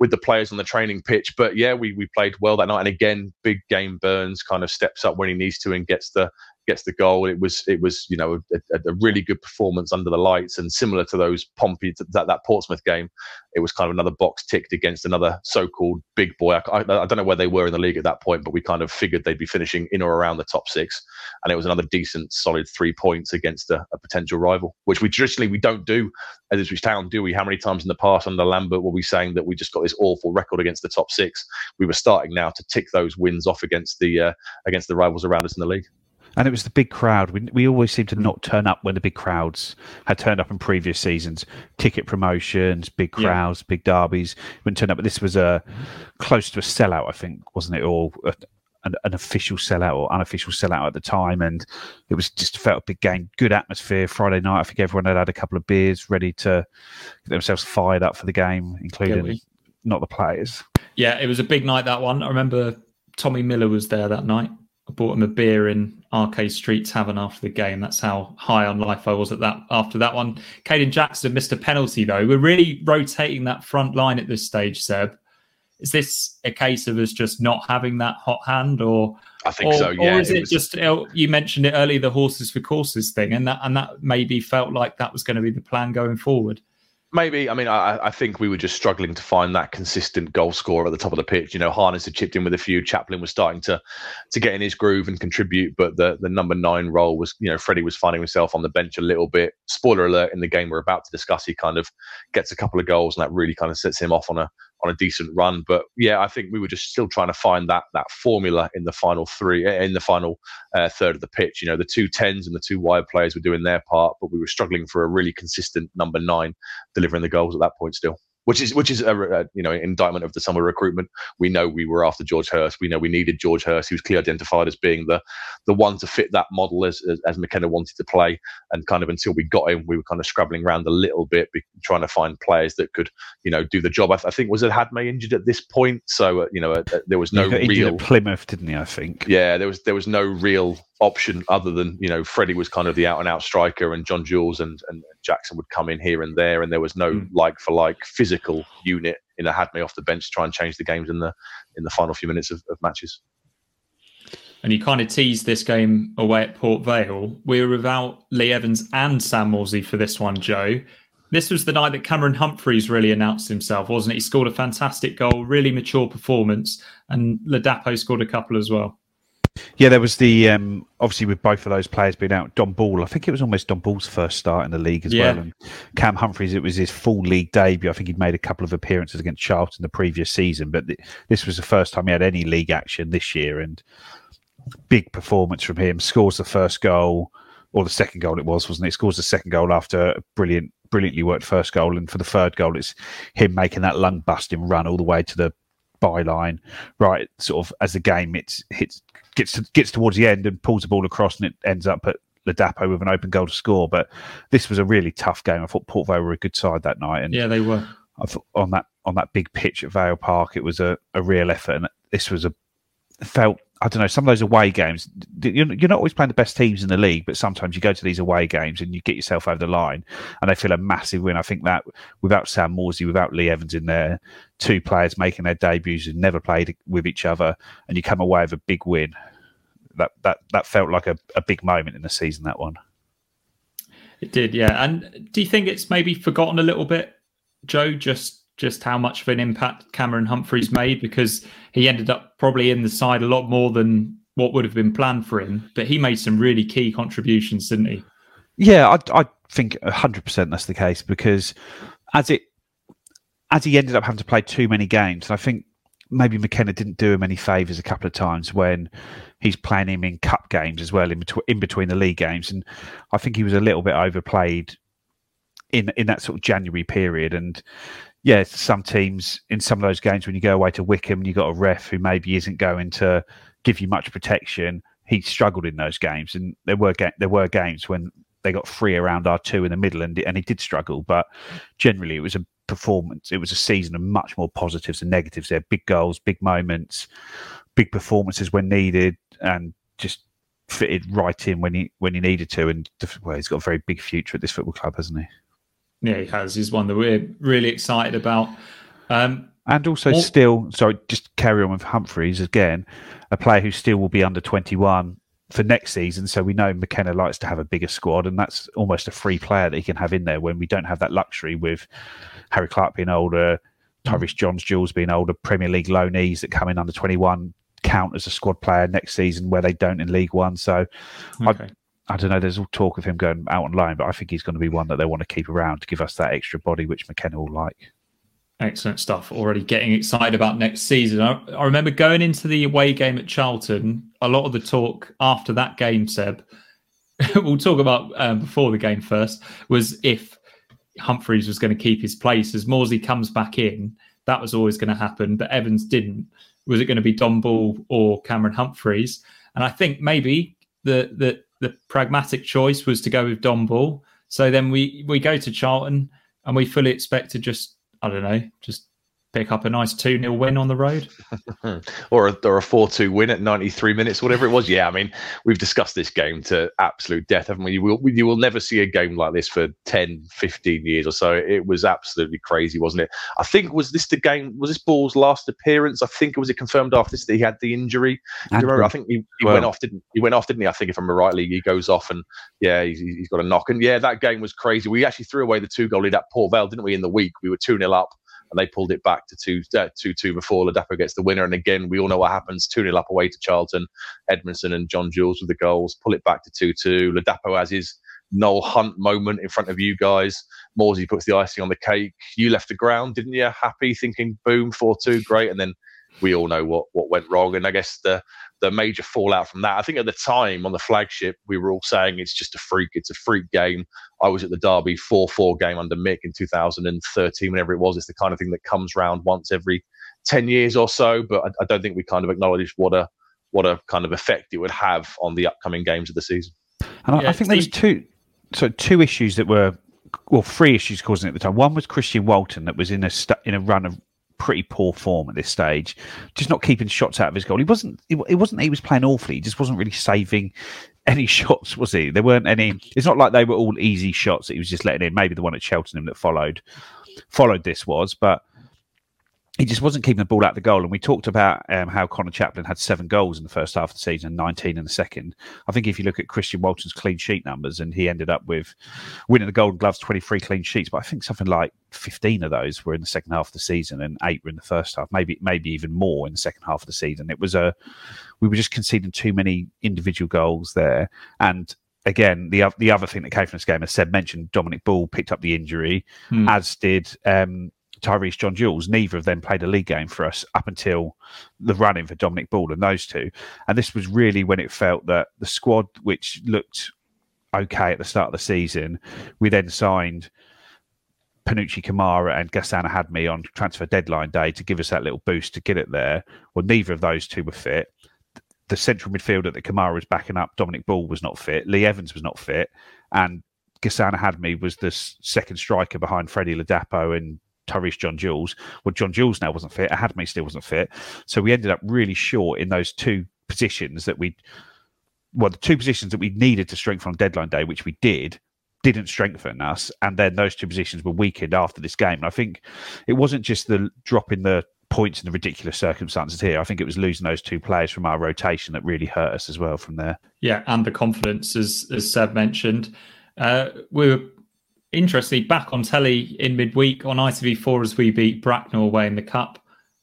with the players on the training pitch. But yeah, we we played well that night. And again, big game Burns kind of steps up when he needs to and gets the gets the goal. It was it was you know a, a, really good performance under the lights and similar to those Pompey that that Portsmouth game. It was kind of another box ticked against another so-called big boy. I, I, I, don't know where they were in the league at that point, but we kind of figured they'd be finishing in or around the top six, and it was another decent, solid three points against a, a potential rival, which we traditionally we don't do as Ipswich Town, do we? How many times in the past under Lambert were we saying that we just got this awful record against the top six? We were starting now to tick those wins off against the uh, against the rivals around us in the league and it was the big crowd. We, we always seem to not turn up when the big crowds had turned up in previous seasons. Ticket promotions, big crowds, yeah. big derbies. Wouldn't turn up, but this was a close to a sellout, I think, wasn't it? Or a, an, an, official sellout or unofficial sellout at the time, and it was just felt a big game. Good atmosphere Friday night. I think everyone had had a couple of beers, ready to get themselves fired up for the game, including yeah, not the players. Yeah, it was a big night that one. I remember Tommy Miller was there that night. I bought him a beer in Arcade Street Tavern after the game. That's how high on life I was at that after that one. Kayden Jackson missed a penalty though. We're really rotating that front line at this stage, Seb. Is this a case of us just not having that hot hand, or I think or, so. Yeah, or is it, it was... just oh, you mentioned it earlier, the horses for courses thing, and that and that maybe felt like that was going to be the plan going forward. Maybe. I mean, I, I, think we were just struggling to find that consistent goal scorer at the top of the pitch. You know, Harness had chipped in with a few. Chaplin was starting to to get in his groove and contribute, but the the number nine role was, you know, Freddie was finding himself on the bench a little bit. Spoiler alert: in the game we're about to discuss, he kind of gets a couple of goals, and that really kind of sets him off on a on a decent run. But yeah, I think we were just still trying to find that that formula in the final three, in the final uh, third of the pitch. You know, the two tens and the two wide players were doing their part, but we were struggling for a really consistent number nine delivering the goals at that point still which is which is a, a, you know indictment of the summer recruitment. We know we were after George Hurst. We know we needed George Hurst. He was clearly identified as being the the one to fit that model as, as, as McKenna wanted to play. And kind of until we got him, we were kind of scrabbling around a little bit, trying to find players that could you know do the job. I, th- I think was it Ahadme injured at this point, so uh, you know uh, there was no real Plymouth, didn't he? I think. Yeah, there was there was no real option other than you know Freddie was kind of the out and out striker and John Jules and, and Jackson would come in here and there and there was no mm. like for like physical unit in Ahadme off the bench to try and change the games in the in the final few minutes of, of matches. And you kind of teased this game away at Port Vale. We were without Lee Evans and Sam Morsy for this one, Joe. This was the night that Cameron Humphreys really announced himself, wasn't it? He scored a fantastic goal, really mature performance, and Ladapo scored a couple as well. Yeah, there was the um, obviously with both of those players being out. Dom Ball, I think it was almost Dom Ball's first start in the league as yeah. well, and Cam Humphreys, it was his full league debut. I think he'd made a couple of appearances against Charlton the previous season, but th- this was the first time he had any league action this year, and big performance from him. Scores the first goal or the second goal, it was, wasn't it? Scores the second goal after a brilliant, brilliantly worked first goal, and for the third goal, it's him making that lung busting run all the way to the byline, right? Sort of as the game it's hits gets to, gets towards the end and pulls the ball across, and it ends up at Ladapo with an open goal to score. But this was a really tough game. I thought Port Vale were a good side that night, and yeah, they were. I thought on that on that big pitch at Vale Park, it was a, a real effort, and this was a felt I don't know, some of those away games, you're, not always playing the best teams in the league, but sometimes you go to these away games and you get yourself over the line and they feel a massive win. I think that without Sam Morsy, without Lee Evans in there, two players making their debuts and never played with each other, and you come away with a big win. That that that felt like a, a big moment in the season, that one. It did, yeah. And do you think it's maybe forgotten a little bit, Joe, just just how much of an impact Cameron Humphreys made because he ended up probably in the side a lot more than what would have been planned for him. But he made some really key contributions, didn't he? Yeah, I, I think hundred percent that's the case because as it as he ended up having to play too many games, I think maybe McKenna didn't do him any favours a couple of times when he's playing him in cup games as well in between in between the league games, and I think he was a little bit overplayed in in that sort of January period. And yeah, some teams in some of those games when you go away to Wycombe and you got a ref who maybe isn't going to give you much protection. He struggled in those games, and there were ga- there were games when they got three around our two in the middle, and and he did struggle. But generally, it was a performance. It was a season of much more positives and negatives. There, big goals, big moments, big performances when needed, and just fitted right in when he when he needed to. And well, he's got a very big future at this football club, hasn't he? Yeah, he has. He's one that we're really excited about. Um, and also, still, sorry, just carry on with Humphreys again, a player who still will be under 21 for next season. So we know McKenna likes to have a bigger squad, and that's almost a free player that he can have in there when we don't have that luxury with Harry Clark being older, Tyreece Johns Jules being older, Premier League loanees that come in under 21 count as a squad player next season where they don't in League One. So okay. I, I don't know. There's all talk of him going out on loan, but I think he's going to be one that they want to keep around to give us that extra body, which McKenna will like. Excellent stuff. Already getting excited about next season. I, I, remember going into the away game at Charlton. A lot of the talk after that game, Seb, we'll talk about um, before the game first, was if Humphreys was going to keep his place. As Morsy comes back in, that was always going to happen, but Evans didn't. Was it going to be Dom Ball or Cameron Humphreys? And I think maybe the the the pragmatic choice was to go with Dom Ball. So then we we go to Charlton and we fully expect to just I don't know, just pick up a nice 2 0 win on the road. or a, or a 4 2 win at 93 minutes, whatever it was. Yeah, I mean, we've discussed this game to absolute death, haven't we? You will, you will never see a game like this for 10, 15 years or so. It was absolutely crazy, wasn't it? I think, was this the game, was this Ball's last appearance? I think it was it confirmed after this that he had the injury. You remember, I think he, he well, went off, didn't he? went off, didn't he? I think if I'm rightly, he goes off and yeah, he's, he's got a knock. And yeah, that game was crazy. We actually threw away the two goal lead at Port Vale, didn't we, in the week? We were 2 0 up and they pulled it back to 2 uh, 2 2 before Ladapo gets the winner. And again, we all know what happens 2 0 up away to Charlton. Edmondson and John Jules with the goals, pull it back to 2 2. Ladapo has his Noel Hunt moment in front of you guys. Morsy puts the icing on the cake. You left the ground, didn't you? Happy, thinking, boom, 4 2, great. And then we all know what, what went wrong. And I guess the the major fallout from that. I think at the time on the flagship, we were all saying it's just a freak. It's a freak game. I was at the Derby 4 4 game under Mick in 2013, whenever it was. It's the kind of thing that comes round once every 10 years or so. But I, I don't think we kind of acknowledged what a what a kind of effect it would have on the upcoming games of the season. And yeah, I, I think there was two, so two issues that were, well, three issues causing it at the time. One was Christian Walton that was in a in a run of pretty poor form at this stage, just not keeping shots out of his goal. He wasn't. It wasn't. He was playing awfully. He just wasn't really saving any shots, was he? There weren't any. It's not like they were all easy shots that he was just letting in. Maybe the one at Cheltenham that followed followed this was, but he just wasn't keeping the ball out of the goal. And we talked about um, how Conor Chaplin had seven goals in the first half of the season and 19 in the second. I think if you look at Christian Walton's clean sheet numbers, and he ended up with winning the Golden Gloves, 23 clean sheets, but I think something like 15 of those were in the second half of the season and eight were in the first half, maybe maybe even more in the second half of the season. It was a we were just conceding too many individual goals there. And again, the the other thing that came from this game, as Seb mentioned, Dominic Ball picked up the injury, hmm. as did um, Tyreece John Jules. Neither of them played a league game for us up until the running for Dominic Ball and those two. And this was really when it felt that the squad, which looked okay at the start of the season, we then signed Panutche Camara and Ghassan Ahadme on transfer deadline day to give us that little boost to get it there. Well, neither of those two were fit. The central midfielder that Camara was backing up, Dominic Ball, was not fit. Lee Evans was not fit. And Ghassan Ahadme was the second striker behind Freddie Ladapo and Tyreece John Jules. Well, John Jules now wasn't fit. Ahadme still wasn't fit. So we ended up really short in those two positions that we, well, the two positions that we needed to strengthen on deadline day, which we did, didn't strengthen us. And then those two positions were weakened after this game. And I think it wasn't just the drop in the points in the ridiculous circumstances here. I think it was losing those two players from our rotation that really hurt us as well from there. Yeah, and the confidence, as as Seb mentioned. Uh, we were interestingly, back on telly in midweek on ITV4 as we beat Bracknell away in the Cup.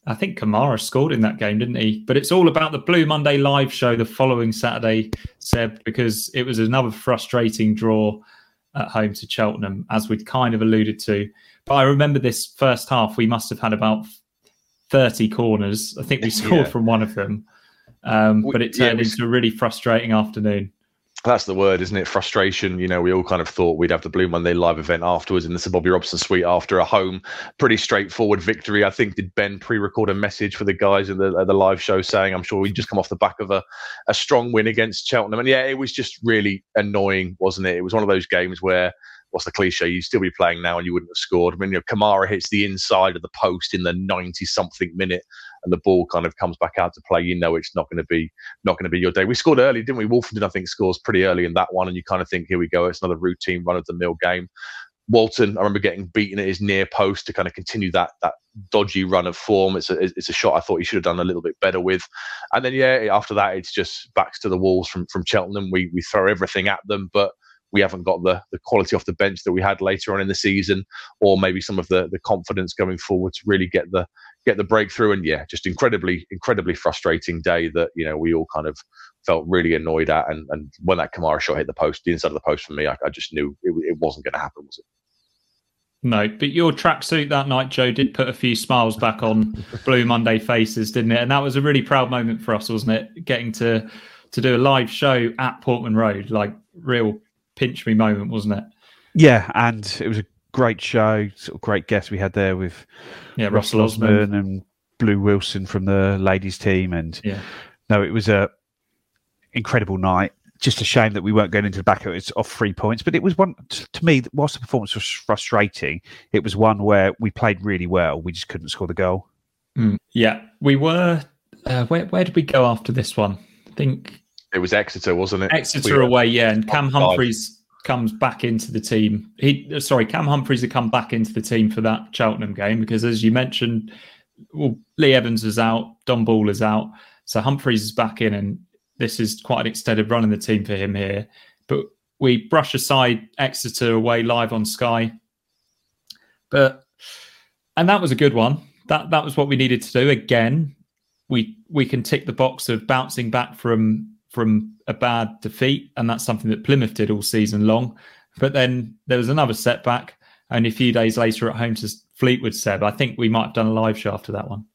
I think Camara scored in that game, didn't he? But it's all about the Blue Monday live show the following Saturday, Seb, because it was another frustrating draw at home to Cheltenham, as we'd kind of alluded to. But I remember this first half, we must have had about 30 corners. I think we scored yeah. from one of them. Um, but it turned yeah, it into a really frustrating afternoon that's the word, isn't it? Frustration. You know, we all kind of thought we'd have the Blue Monday live event afterwards in the Sir Bobby Robson suite after a home, pretty straightforward victory. I think did Ben pre-record a message for the guys at the the live show saying, "I'm sure we'd just come off the back of a, a strong win against Cheltenham." And yeah, it was just really annoying, wasn't it? It was one of those games where what's the cliche? You'd still be playing now and you wouldn't have scored. I mean, you know, Camara hits the inside of the post in the 90 something minute and the ball kind of comes back out to play. You know, it's not going to be not going to be your day. We scored early, didn't we? Woolfenden, I think, scores pretty early in that one, and you kind of think, here we go, it's another routine run of the mill game. Walton, I remember getting beaten at his near post to kind of continue that that dodgy run of form. It's a it's a shot I thought he should have done a little bit better with. And then yeah, after that it's just backs to the walls from from Cheltenham. We we throw everything at them, but we haven't got the the quality off the bench that we had later on in the season, or maybe some of the the confidence going forward to really get the get the breakthrough. And yeah, just incredibly incredibly frustrating day that you know we all kind of felt really annoyed at. And and when that Camara shot hit the post, the inside of the post for me, I, I just knew it, it wasn't going to happen, was it? No, but your tracksuit that night, Joe, did put a few smiles back on Blue Monday faces, didn't it? And that was a really proud moment for us, wasn't it? Getting to to do a live show at Portman Road, like real pinch me moment, wasn't it? Yeah, and it was a great show, sort of great guest we had there with yeah Russell, Russell Osman. And Blue Wilson from the ladies team, and yeah, no, it was a incredible night. Just a shame that we weren't going into the back of it off three points, but it was one to me. Whilst the performance was frustrating, it was one where we played really well. We just couldn't score the goal. Mm, yeah, we were. Uh, where where did we go after this one? I think it was Exeter, wasn't it? Exeter we away, yeah. And Cam Humphreys comes back into the team. He sorry, Cam Humphreys had come back into the team for that Cheltenham game because, as you mentioned, well, Lee Evans is out, Dom Ball is out, so Humphreys is back in, and this is quite an extended run in the team for him here. But we brush aside Exeter away live on Sky, but and that was a good one. That that was what we needed to do. Again, we we can tick the box of bouncing back from from a bad defeat, and that's something that Plymouth did all season long. But then there was another setback, only a few days later at home to Fleetwood. Seb, I think we might have done a live show after that one.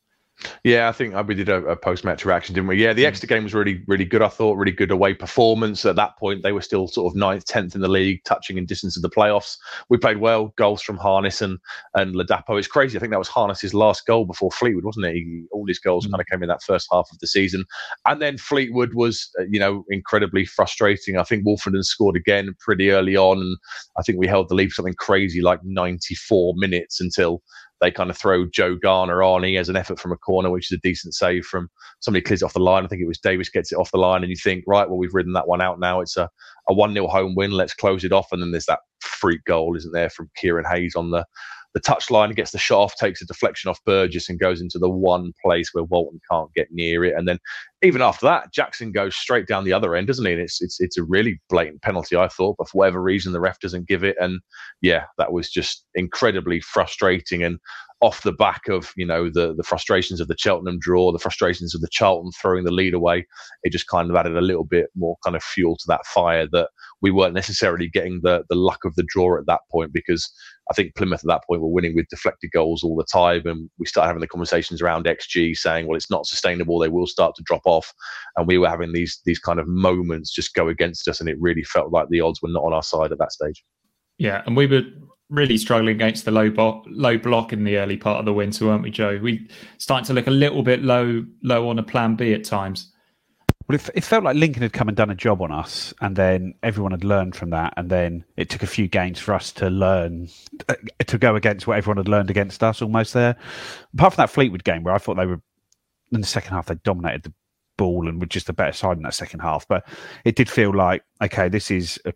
Yeah, I think we did a, a post match reaction, didn't we? Yeah, the hmm. Exeter game was really, really good. I thought really good away performance. At that point, they were still sort of ninth, tenth in the league, touching in distance of the playoffs. We played well. Goals from Harness and and Ladapo. It's crazy. I think that was Harness's last goal before Fleetwood, wasn't it? He, all his goals mm. kind of came in that first half of the season, and then Fleetwood was, uh, you know, incredibly frustrating. I think Woolfenden scored again pretty early on, and I think we held the lead for something crazy like 94 minutes until they kind of throw Joe Garner on. He has an effort from a corner, which is a decent save from somebody clears it off the line. I think it was Davis gets it off the line, and you think, right, well, we've ridden that one out now. It's a, a 1 0 home win. Let's close it off. And then there's that freak goal, isn't there, from Kieran Hayes on the the touchline, gets the shot off, takes a deflection off Burgess, and goes into the one place where Walton can't get near it. And then even after that, Jackson goes straight down the other end, doesn't he? And it's it's it's a really blatant penalty, I thought, but for whatever reason, the ref doesn't give it. And yeah, that was just incredibly frustrating. And off the back of you know the the frustrations of the Cheltenham draw, the frustrations of the Charlton throwing the lead away, it just kind of added a little bit more kind of fuel to that fire that we weren't necessarily getting the the luck of the draw at that point because I think Plymouth at that point were winning with deflected goals all the time, and we started having the conversations around XG, saying, "Well, it's not sustainable; they will start to drop off." And we were having these these kind of moments just go against us, and it really felt like the odds were not on our side at that stage. Yeah, and we were really struggling against the low bo- low block in the early part of the winter, weren't we, Joe? We starting to look a little bit low low on a plan B at times. Well, it, it, felt like Lincoln had come and done a job on us, and then everyone had learned from that, and then it took a few games for us to learn uh, to go against what everyone had learned against us. Almost there, apart from that Fleetwood game where I thought they were in the second half they dominated the ball and were just a better side in that second half, but it did feel like okay, this is a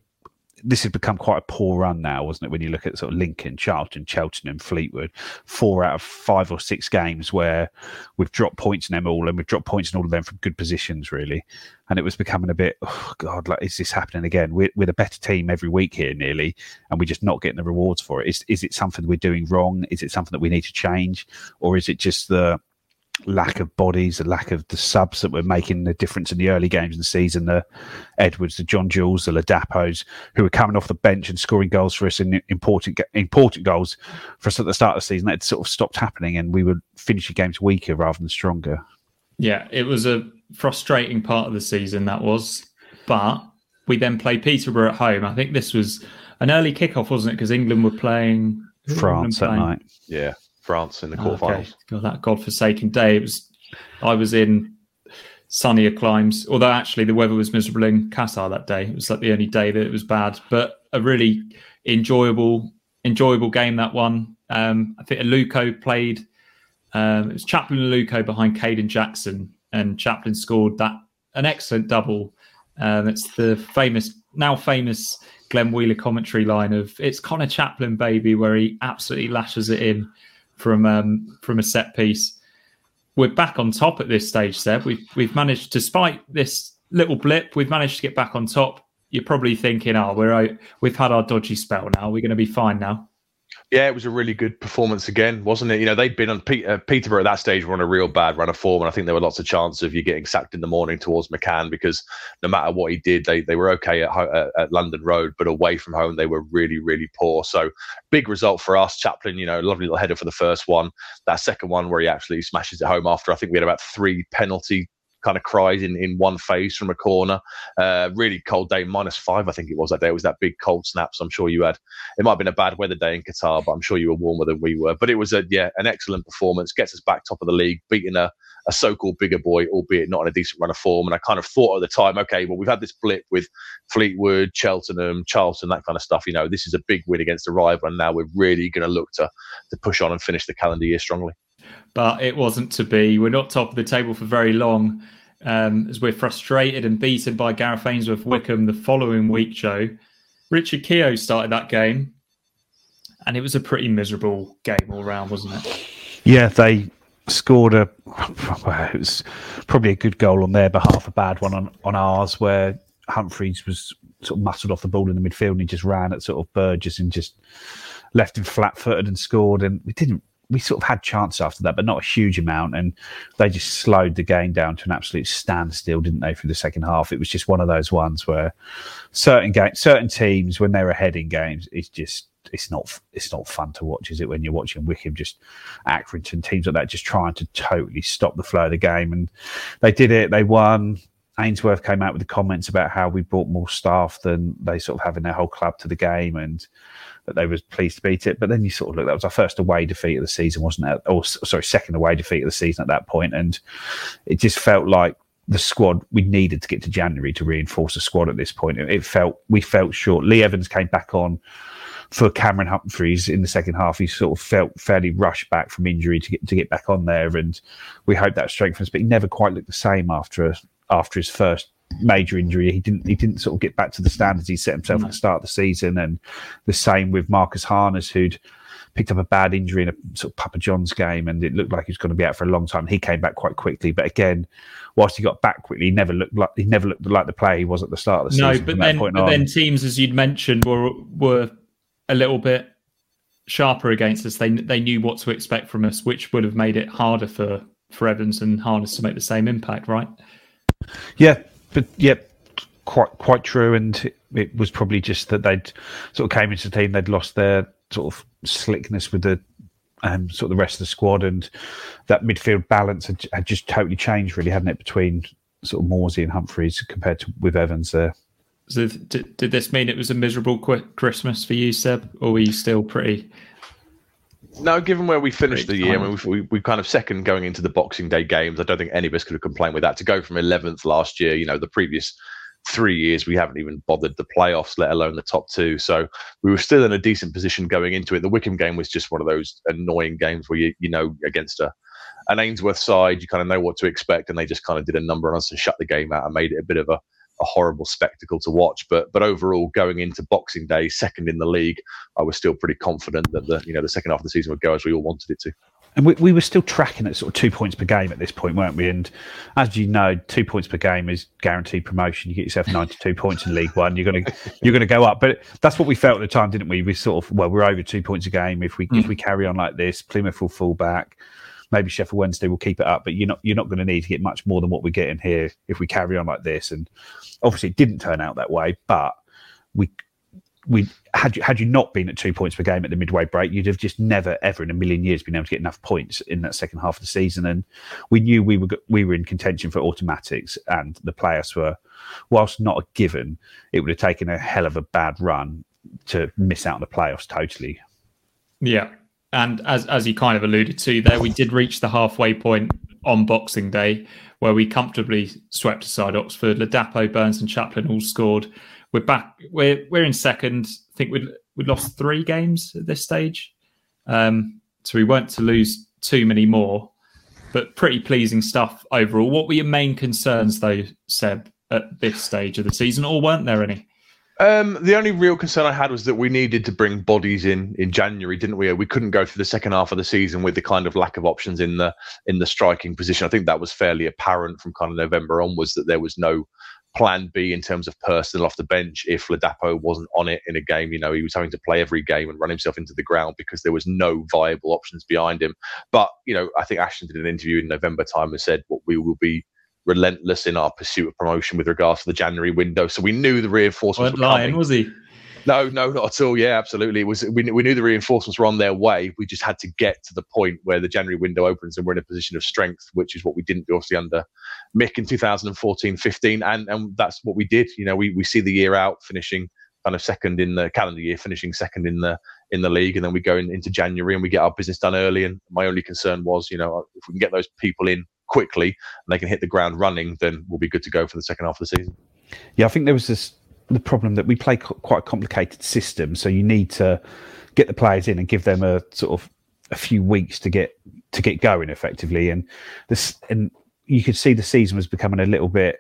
this has become quite a poor run now, wasn't it? When you look at sort of Lincoln, Charlton, Cheltenham, Fleetwood, four out of five or six games where we've dropped points in them all, and we've dropped points in all of them from good positions, really. And it was becoming a bit, oh God, like is this happening again? We're, we're a better team every week here, nearly, and we're just not getting the rewards for it. Is is it something we're doing wrong? Is it something that we need to change, or is it just the lack of bodies, the lack of the subs that were making the difference in the early games of the season. The Edwards, the John Jules, the Ladapos, who were coming off the bench and scoring goals for us in important important goals for us at the start of the season. That sort of stopped happening, and we were finishing games weaker rather than stronger. Yeah, it was a frustrating part of the season that was, but we then played Peterborough at home. I think this was an early kickoff, wasn't it? Because England were playing France that night. Yeah. France in the quarterfinals. Okay. God, that godforsaken day. It was. I was in sunnier climes, although actually the weather was miserable in Qatar that day. It was like the only day that it was bad, but a really enjoyable, enjoyable game that one. Um, I think Aluko played. Um, it was Chaplin and Aluko behind Kayden Jackson, and Chaplin scored that an excellent double. Um, it's the famous, now famous Glenn Wheeler commentary line of "It's Conor Chaplin, baby," where he absolutely lashes it in from um, from a set piece. We're back on top at this stage, Seb. We've we've managed, despite this little blip, we've managed to get back on top. You're probably thinking, "Oh, we're we've had our dodgy spell now. We're going to be fine now." Yeah, it was a really good performance again, wasn't it? You know, they'd been on uh, Peterborough at that stage were on a real bad run of form, and I think there were lots of chances of you getting sacked in the morning towards McCann because no matter what he did, they they were okay at, at, at London Road, but away from home they were really really poor. So big result for us. Chaplin, you know, lovely little header for the first one. That second one where he actually smashes it home after I think we had about three penalty kind of cried in, in one phase from a corner. Uh, really cold day, minus five, I think it was that day. It was that big cold snap. So I'm sure you had, it might have been a bad weather day in Qatar, but I'm sure you were warmer than we were. But it was a, yeah, an excellent performance, gets us back top of the league, beating a, a so-called bigger boy, albeit not in a decent run of form. And I kind of thought at the time, okay, well, we've had this blip with Fleetwood, Cheltenham, Charlton, that kind of stuff. You know, this is a big win against a rival, and now we're really going to look to to push on and finish the calendar year strongly but it wasn't to be. We're not top of the table for very long um, as we're frustrated and beaten by Gareth Ainsworth Wycombe the following week, Joe. Richard Keogh started that game, and it was a pretty miserable game all round, wasn't it? Yeah, they scored a. It was probably a good goal on their behalf, a bad one on, on ours, where Humphreys was sort of muscled off the ball in the midfield and he just ran at sort of Burgess and just left him flat footed and scored. And we didn't we sort of had chance after that, but not a huge amount. And they just slowed the game down to an absolute standstill, didn't they, for the second half? It was just one of those ones where certain games, certain teams, when they're ahead in games, it's just it's not it's not fun to watch, is it? When you're watching Wycombe, just Accrington teams like that, just trying to totally stop the flow of the game, and they did it. They won. Ainsworth came out with the comments about how we brought more staff than they sort of have in their whole club to the game, and that they was pleased to beat it. But then you sort of look, that was our first away defeat of the season, wasn't it? Or sorry, second away defeat of the season at that point, and it just felt like the squad we needed to get to January to reinforce the squad at this point. It felt we felt short. Lee Evans came back on for Cameron Humphreys in the second half. He sort of felt fairly rushed back from injury to get to get back on there, and we hope that strengthens. But he never quite looked the same after after his first major injury. He didn't he didn't sort of get back to the standards he set himself no. at the start of the season. And the same with Marcus Harness, who'd picked up a bad injury in a sort of Papa John's game, and it looked like he was going to be out for a long time. He came back quite quickly, but again, whilst he got back quickly, he never looked like he never looked like the player he was at the start of the no, season. No, but then but then teams, as you'd mentioned, were were a little bit sharper against us. They they knew what to expect from us, which would have made it harder for for Evans and Harness to make the same impact, right? Yeah, but yeah, quite quite true. And it was probably just that they'd sort of came into the team, they'd lost their sort of slickness with the um, sort of the rest of the squad, and that midfield balance had, had just totally changed, really, hadn't it, between sort of Morsy and Humphreys compared to with Evans there. So did, did this mean it was a miserable Christmas for you, Seb, or were you still pretty no, given where we finished the year, I mean, we, we kind of second going into the Boxing Day games. I don't think any of us could have complained with that. To go from 11th last year, you know, the previous three years we haven't even bothered the playoffs, let alone the top two. So we were still in a decent position going into it. The Wycombe game was just one of those annoying games where you you know against a an Ainsworth side, you kind of know what to expect, and they just kind of did a number on us and shut the game out and made it a bit of a a horrible spectacle to watch. But but overall, going into Boxing Day, second in the league, I was still pretty confident that the you know the second half of the season would go as we all wanted it to. And we, we were still tracking at sort of two points per game at this point, weren't we? And as you know, two points per game is guaranteed promotion. You get yourself ninety-two points in League One, you're gonna you're gonna go up. But that's what we felt at the time, didn't we? We sort of well, we're over two points a game if we mm. if we carry on like this. Plymouth will fall back. Maybe Sheffield Wednesday will keep it up, but you're not you're not going to need to get much more than what we're getting here if we carry on like this. And obviously, it didn't turn out that way, but we we had you had you not been at two points per game at the midway break, you'd have just never ever in a million years been able to get enough points in that second half of the season. And we knew we were we were in contention for automatics, and the playoffs were, whilst not a given, it would have taken a hell of a bad run to miss out on the playoffs totally. Yeah, and as as you kind of alluded to there, we did reach the halfway point on Boxing Day, where we comfortably swept aside Oxford. Ladapo, Burns, and Chaplin all scored we're back. We're we're in second. I think we we lost three games at this stage, um, so we weren't to lose too many more. But pretty pleasing stuff overall. What were your main concerns, though, Seb, at this stage of the season, or weren't there any? Um, the only real concern I had was that we needed to bring bodies in in January, didn't we? We couldn't go through the second half of the season with the kind of lack of options in the in the striking position. I think that was fairly apparent from kind of November onwards that there was no plan B in terms of personnel off the bench if Ladapo wasn't on it in a game. You know, he was having to play every game and run himself into the ground because there was no viable options behind him. But, you know, I think Ashton did an interview in November time and said, what we will be relentless in our pursuit of promotion with regards to the January window. So we knew the reinforcements were lying, coming. was he? No, no, not at all. Yeah, absolutely. It was we, we knew the reinforcements were on their way. We just had to get to the point where the January window opens and we're in a position of strength, which is what we didn't do obviously under Mick in 2014-15, and and that's what we did. You know, we we see the year out finishing kind of second in the calendar year, finishing second in the in the league, and then we go in, into January and we get our business done early. And my only concern was, you know, if we can get those people in quickly and they can hit the ground running, then we'll be good to go for the second half of the season. Yeah, I think there was this the problem that we play quite a complicated system, so you need to get the players in and give them a sort of a few weeks to get to get going effectively. And this and you could see the season was becoming a little bit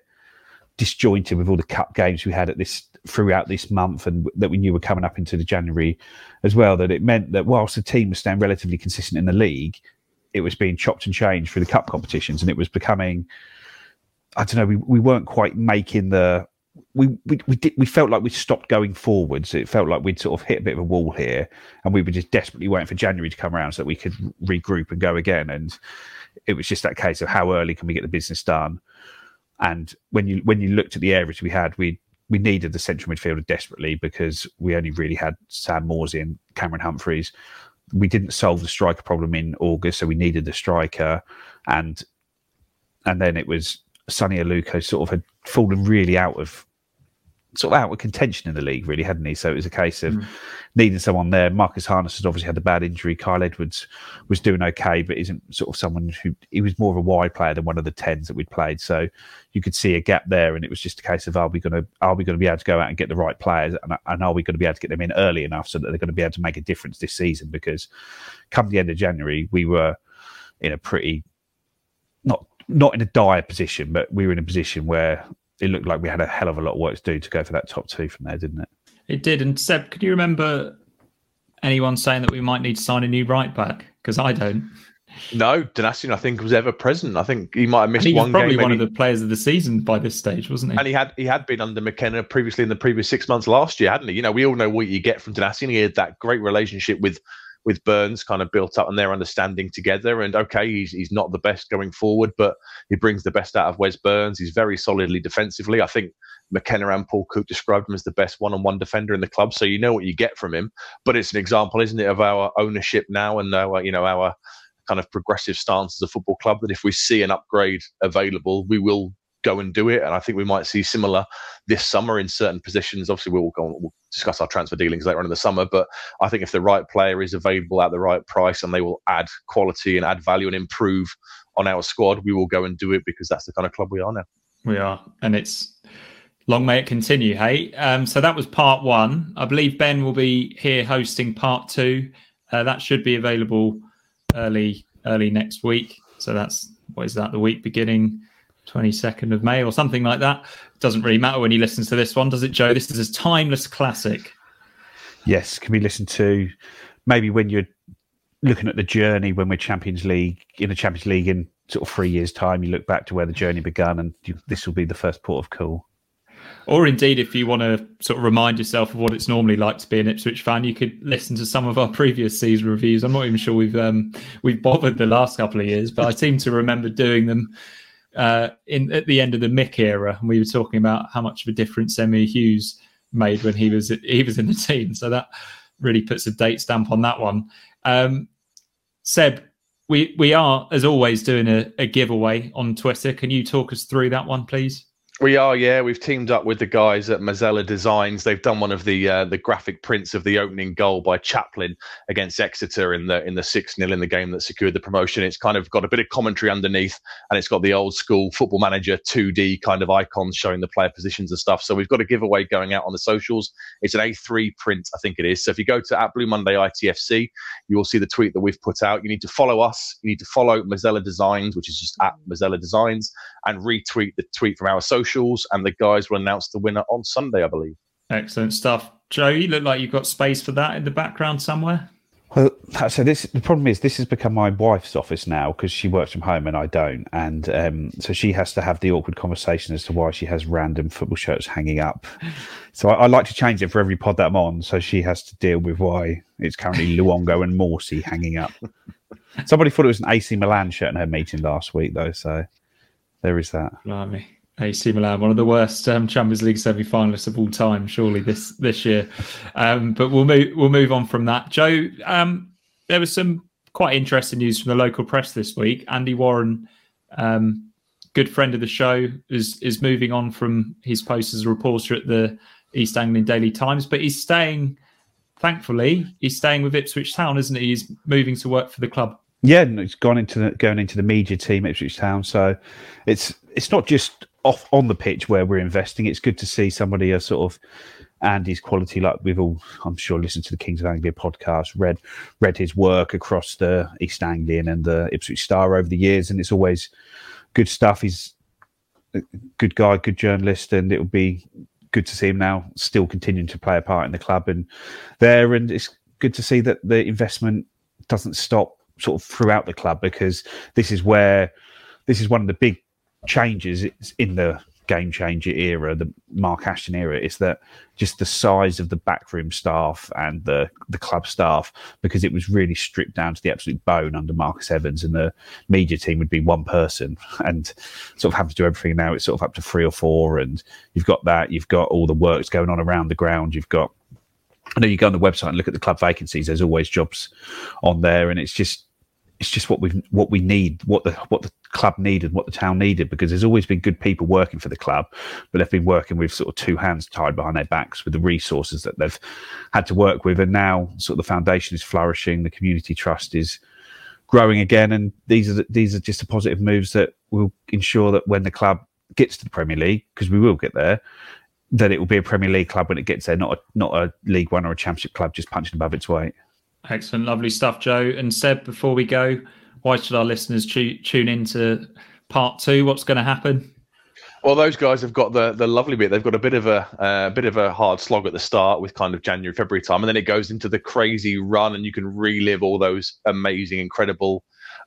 disjointed with all the cup games we had at this throughout this month and that we knew were coming up into the January as well. That it meant that whilst the team was staying relatively consistent in the league, it was being chopped and changed through the cup competitions, and it was becoming. I don't know. We, we weren't quite making the we we we, did, we felt like we stopped going forwards. It felt like we'd sort of hit a bit of a wall here, and we were just desperately waiting for January to come around so that we could regroup and go again. And it was just that case of how early can we get the business done. And when you when you looked at the areas we had, we we needed the central midfielder desperately because we only really had Sam Morsy and Cameron Humphreys. We didn't solve the striker problem in August, so we needed the striker, and and then it was Sonny Aluko sort of had fallen really out of sort of out of contention in the league, really, hadn't he? So it was a case of mm. needing someone there. Marcus Harness has obviously had a bad injury. Kyle Edwards was doing okay, but isn't sort of someone who he was more of a wide player than one of the tens that we'd played. So you could see a gap there, and it was just a case of are we going to are we going to be able to go out and get the right players, and, and are we going to be able to get them in early enough so that they're going to be able to make a difference this season? Because come the end of January, we were in a pretty not not in a dire position, but we were in a position where it looked like we had a hell of a lot of work to do to go for that top two from there, didn't it? It did. And Seb, can you remember anyone saying that we might need to sign a new right back? Because I don't. No, Donacien, I think was ever present. I think he might have missed he one. Probably game, one maybe. of the players of the season by this stage, wasn't he? And he had he had been under McKenna previously in the previous six months last year, hadn't he? You know, we all know what you get from Donacien. He had that great relationship with with Burns kind of built up and their understanding together. And okay, he's he's not the best going forward, but he brings the best out of Wes Burns. He's very solidly defensively. I think McKenna and Paul Cook described him as the best one-on-one defender in the club. So you know what you get from him. But it's an example, isn't it, of our ownership now and our you know our kind of progressive stance as a football club that if we see an upgrade available, we will go and do it. And I think we might see similar this summer in certain positions. Obviously, we'll go on, we'll discuss our transfer dealings later on in the summer. But I think if the right player is available at the right price and they will add quality and add value and improve on our squad, we will go and do it because that's the kind of club we are now. We are, and it's long may it continue. Hey, um, so that was part one. I believe Ben will be here hosting part two. Uh, that should be available early early next week. So that's what is that? The week beginning 22nd of May or something like that. Doesn't really matter when he listens to this one, does it, Joe? This is a timeless classic. Yes, can be listened to maybe when you're looking at the journey when we're Champions League in the Champions League in sort of three years' time. You look back to where the journey began, and you, this will be the first port of call. Or indeed, if you want to sort of remind yourself of what it's normally like to be an Ipswich fan, you could listen to some of our previous season reviews. I'm not even sure we've um, we've bothered the last couple of years, but I seem to remember doing them uh, in at the end of the Mick era, and we were talking about how much of a difference Emyr Huws made when he was he was in the team. So that really puts a date stamp on that one. Um, Seb, we we are as always doing a, a giveaway on Twitter. Can you talk us through that one, please? We are, yeah. We've teamed up with the guys at Mazzella Designs. They've done one of the uh, the graphic prints of the opening goal by Chaplin against Exeter in the in the six 0 in the game that secured the promotion. It's kind of got a bit of commentary underneath, and it's got the old school Football Manager 2D kind of icons showing the player positions and stuff. So we've got a giveaway going out on the socials. It's an A3 print, I think it is. So if you go to at Blue Monday ITFC, you will see the tweet that we've put out. You need to follow us. You need to follow Mazzella Designs, which is just at Mazzella Designs, and retweet the tweet from our social socials, and the guys will announce the winner on Sunday, I believe. Excellent stuff. Joe, you look like you've got space for that in the background somewhere. Well, so this the problem is this has become my wife's office now because she works from home and I don't, and um, so she has to have the awkward conversation as to why she has random football shirts hanging up. So I, I like to change it for every pod that I'm on, so she has to deal with why it's currently Luongo and Morsy hanging up. Somebody thought it was an AC Milan shirt in her meeting last week, though, so there is that. Blimey. AC Milan, one of the worst um, Champions League semi-finalists of all time, surely this this year. Um, but we'll move we'll move on from that. Joe, um, there was some quite interesting news from the local press this week. Andy Warren, um, good friend of the show, is is moving on from his post as a reporter at the East Anglian Daily Times, but he's staying. Thankfully, he's staying with Ipswich Town, isn't he? He's moving to work for the club. Yeah, he's gone into the, going into the media team Ipswich Town. So it's it's not just off on the pitch where we're investing. It's good to see somebody a sort of Andy's quality, like we've all, I'm sure, listened to the Kings of Anglia podcast, read read his work across the East Anglian and the Ipswich Star over the years, and it's always good stuff. He's a good guy, good journalist, and it will be good to see him now still continuing to play a part in the club and there. And it's good to see that the investment doesn't stop sort of throughout the club because this is where this is one of the big changes it's in the game changer era, the Mark Ashton era, is that just the size of the backroom staff and the the club staff, because it was really stripped down to the absolute bone under Marcus Evans, and the media team would be one person and sort of have to do everything. Now it's sort of up to three or four, and you've got that, you've got all the works going on around the ground, you've got. I know you go on the website and look at the club vacancies. There's always jobs on there, and it's just it's just what we what we need, what the what the club needed, what the town needed, because there's always been good people working for the club, but they've been working with sort of two hands tied behind their backs with the resources that they've had to work with, and now sort of the foundation is flourishing, the community trust is growing again, and these are the, these are just the positive moves that will ensure that when the club gets to the Premier League, because we will get there, that it will be a Premier League club when it gets there, not a not a League One or a Championship club just punching above its weight. Excellent, lovely stuff, Joe. And Seb, before we go, why should our listeners tu- tune in to part two? What's going to happen? Well, those guys have got the the lovely bit. They've got a bit of a uh, bit of a hard slog at the start with kind of January, February time, and then it goes into the crazy run, and you can relive all those amazing, incredible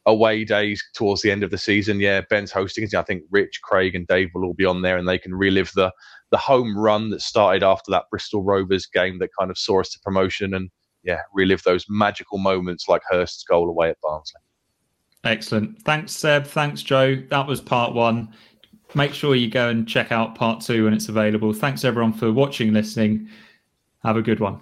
away days towards the end of the season. Yeah, Ben's hosting. I think Rich, Craig, and Dave will all be on there, and they can relive the the home run that started after that Bristol Rovers game that kind of saw us to promotion, and yeah, relive those magical moments like Hirst's goal away at Barnsley. Excellent. Thanks, Seb. Thanks, Joe. That was part one. Make sure you go and check out part two when it's available. Thanks, everyone, for watching, listening. Have a good one.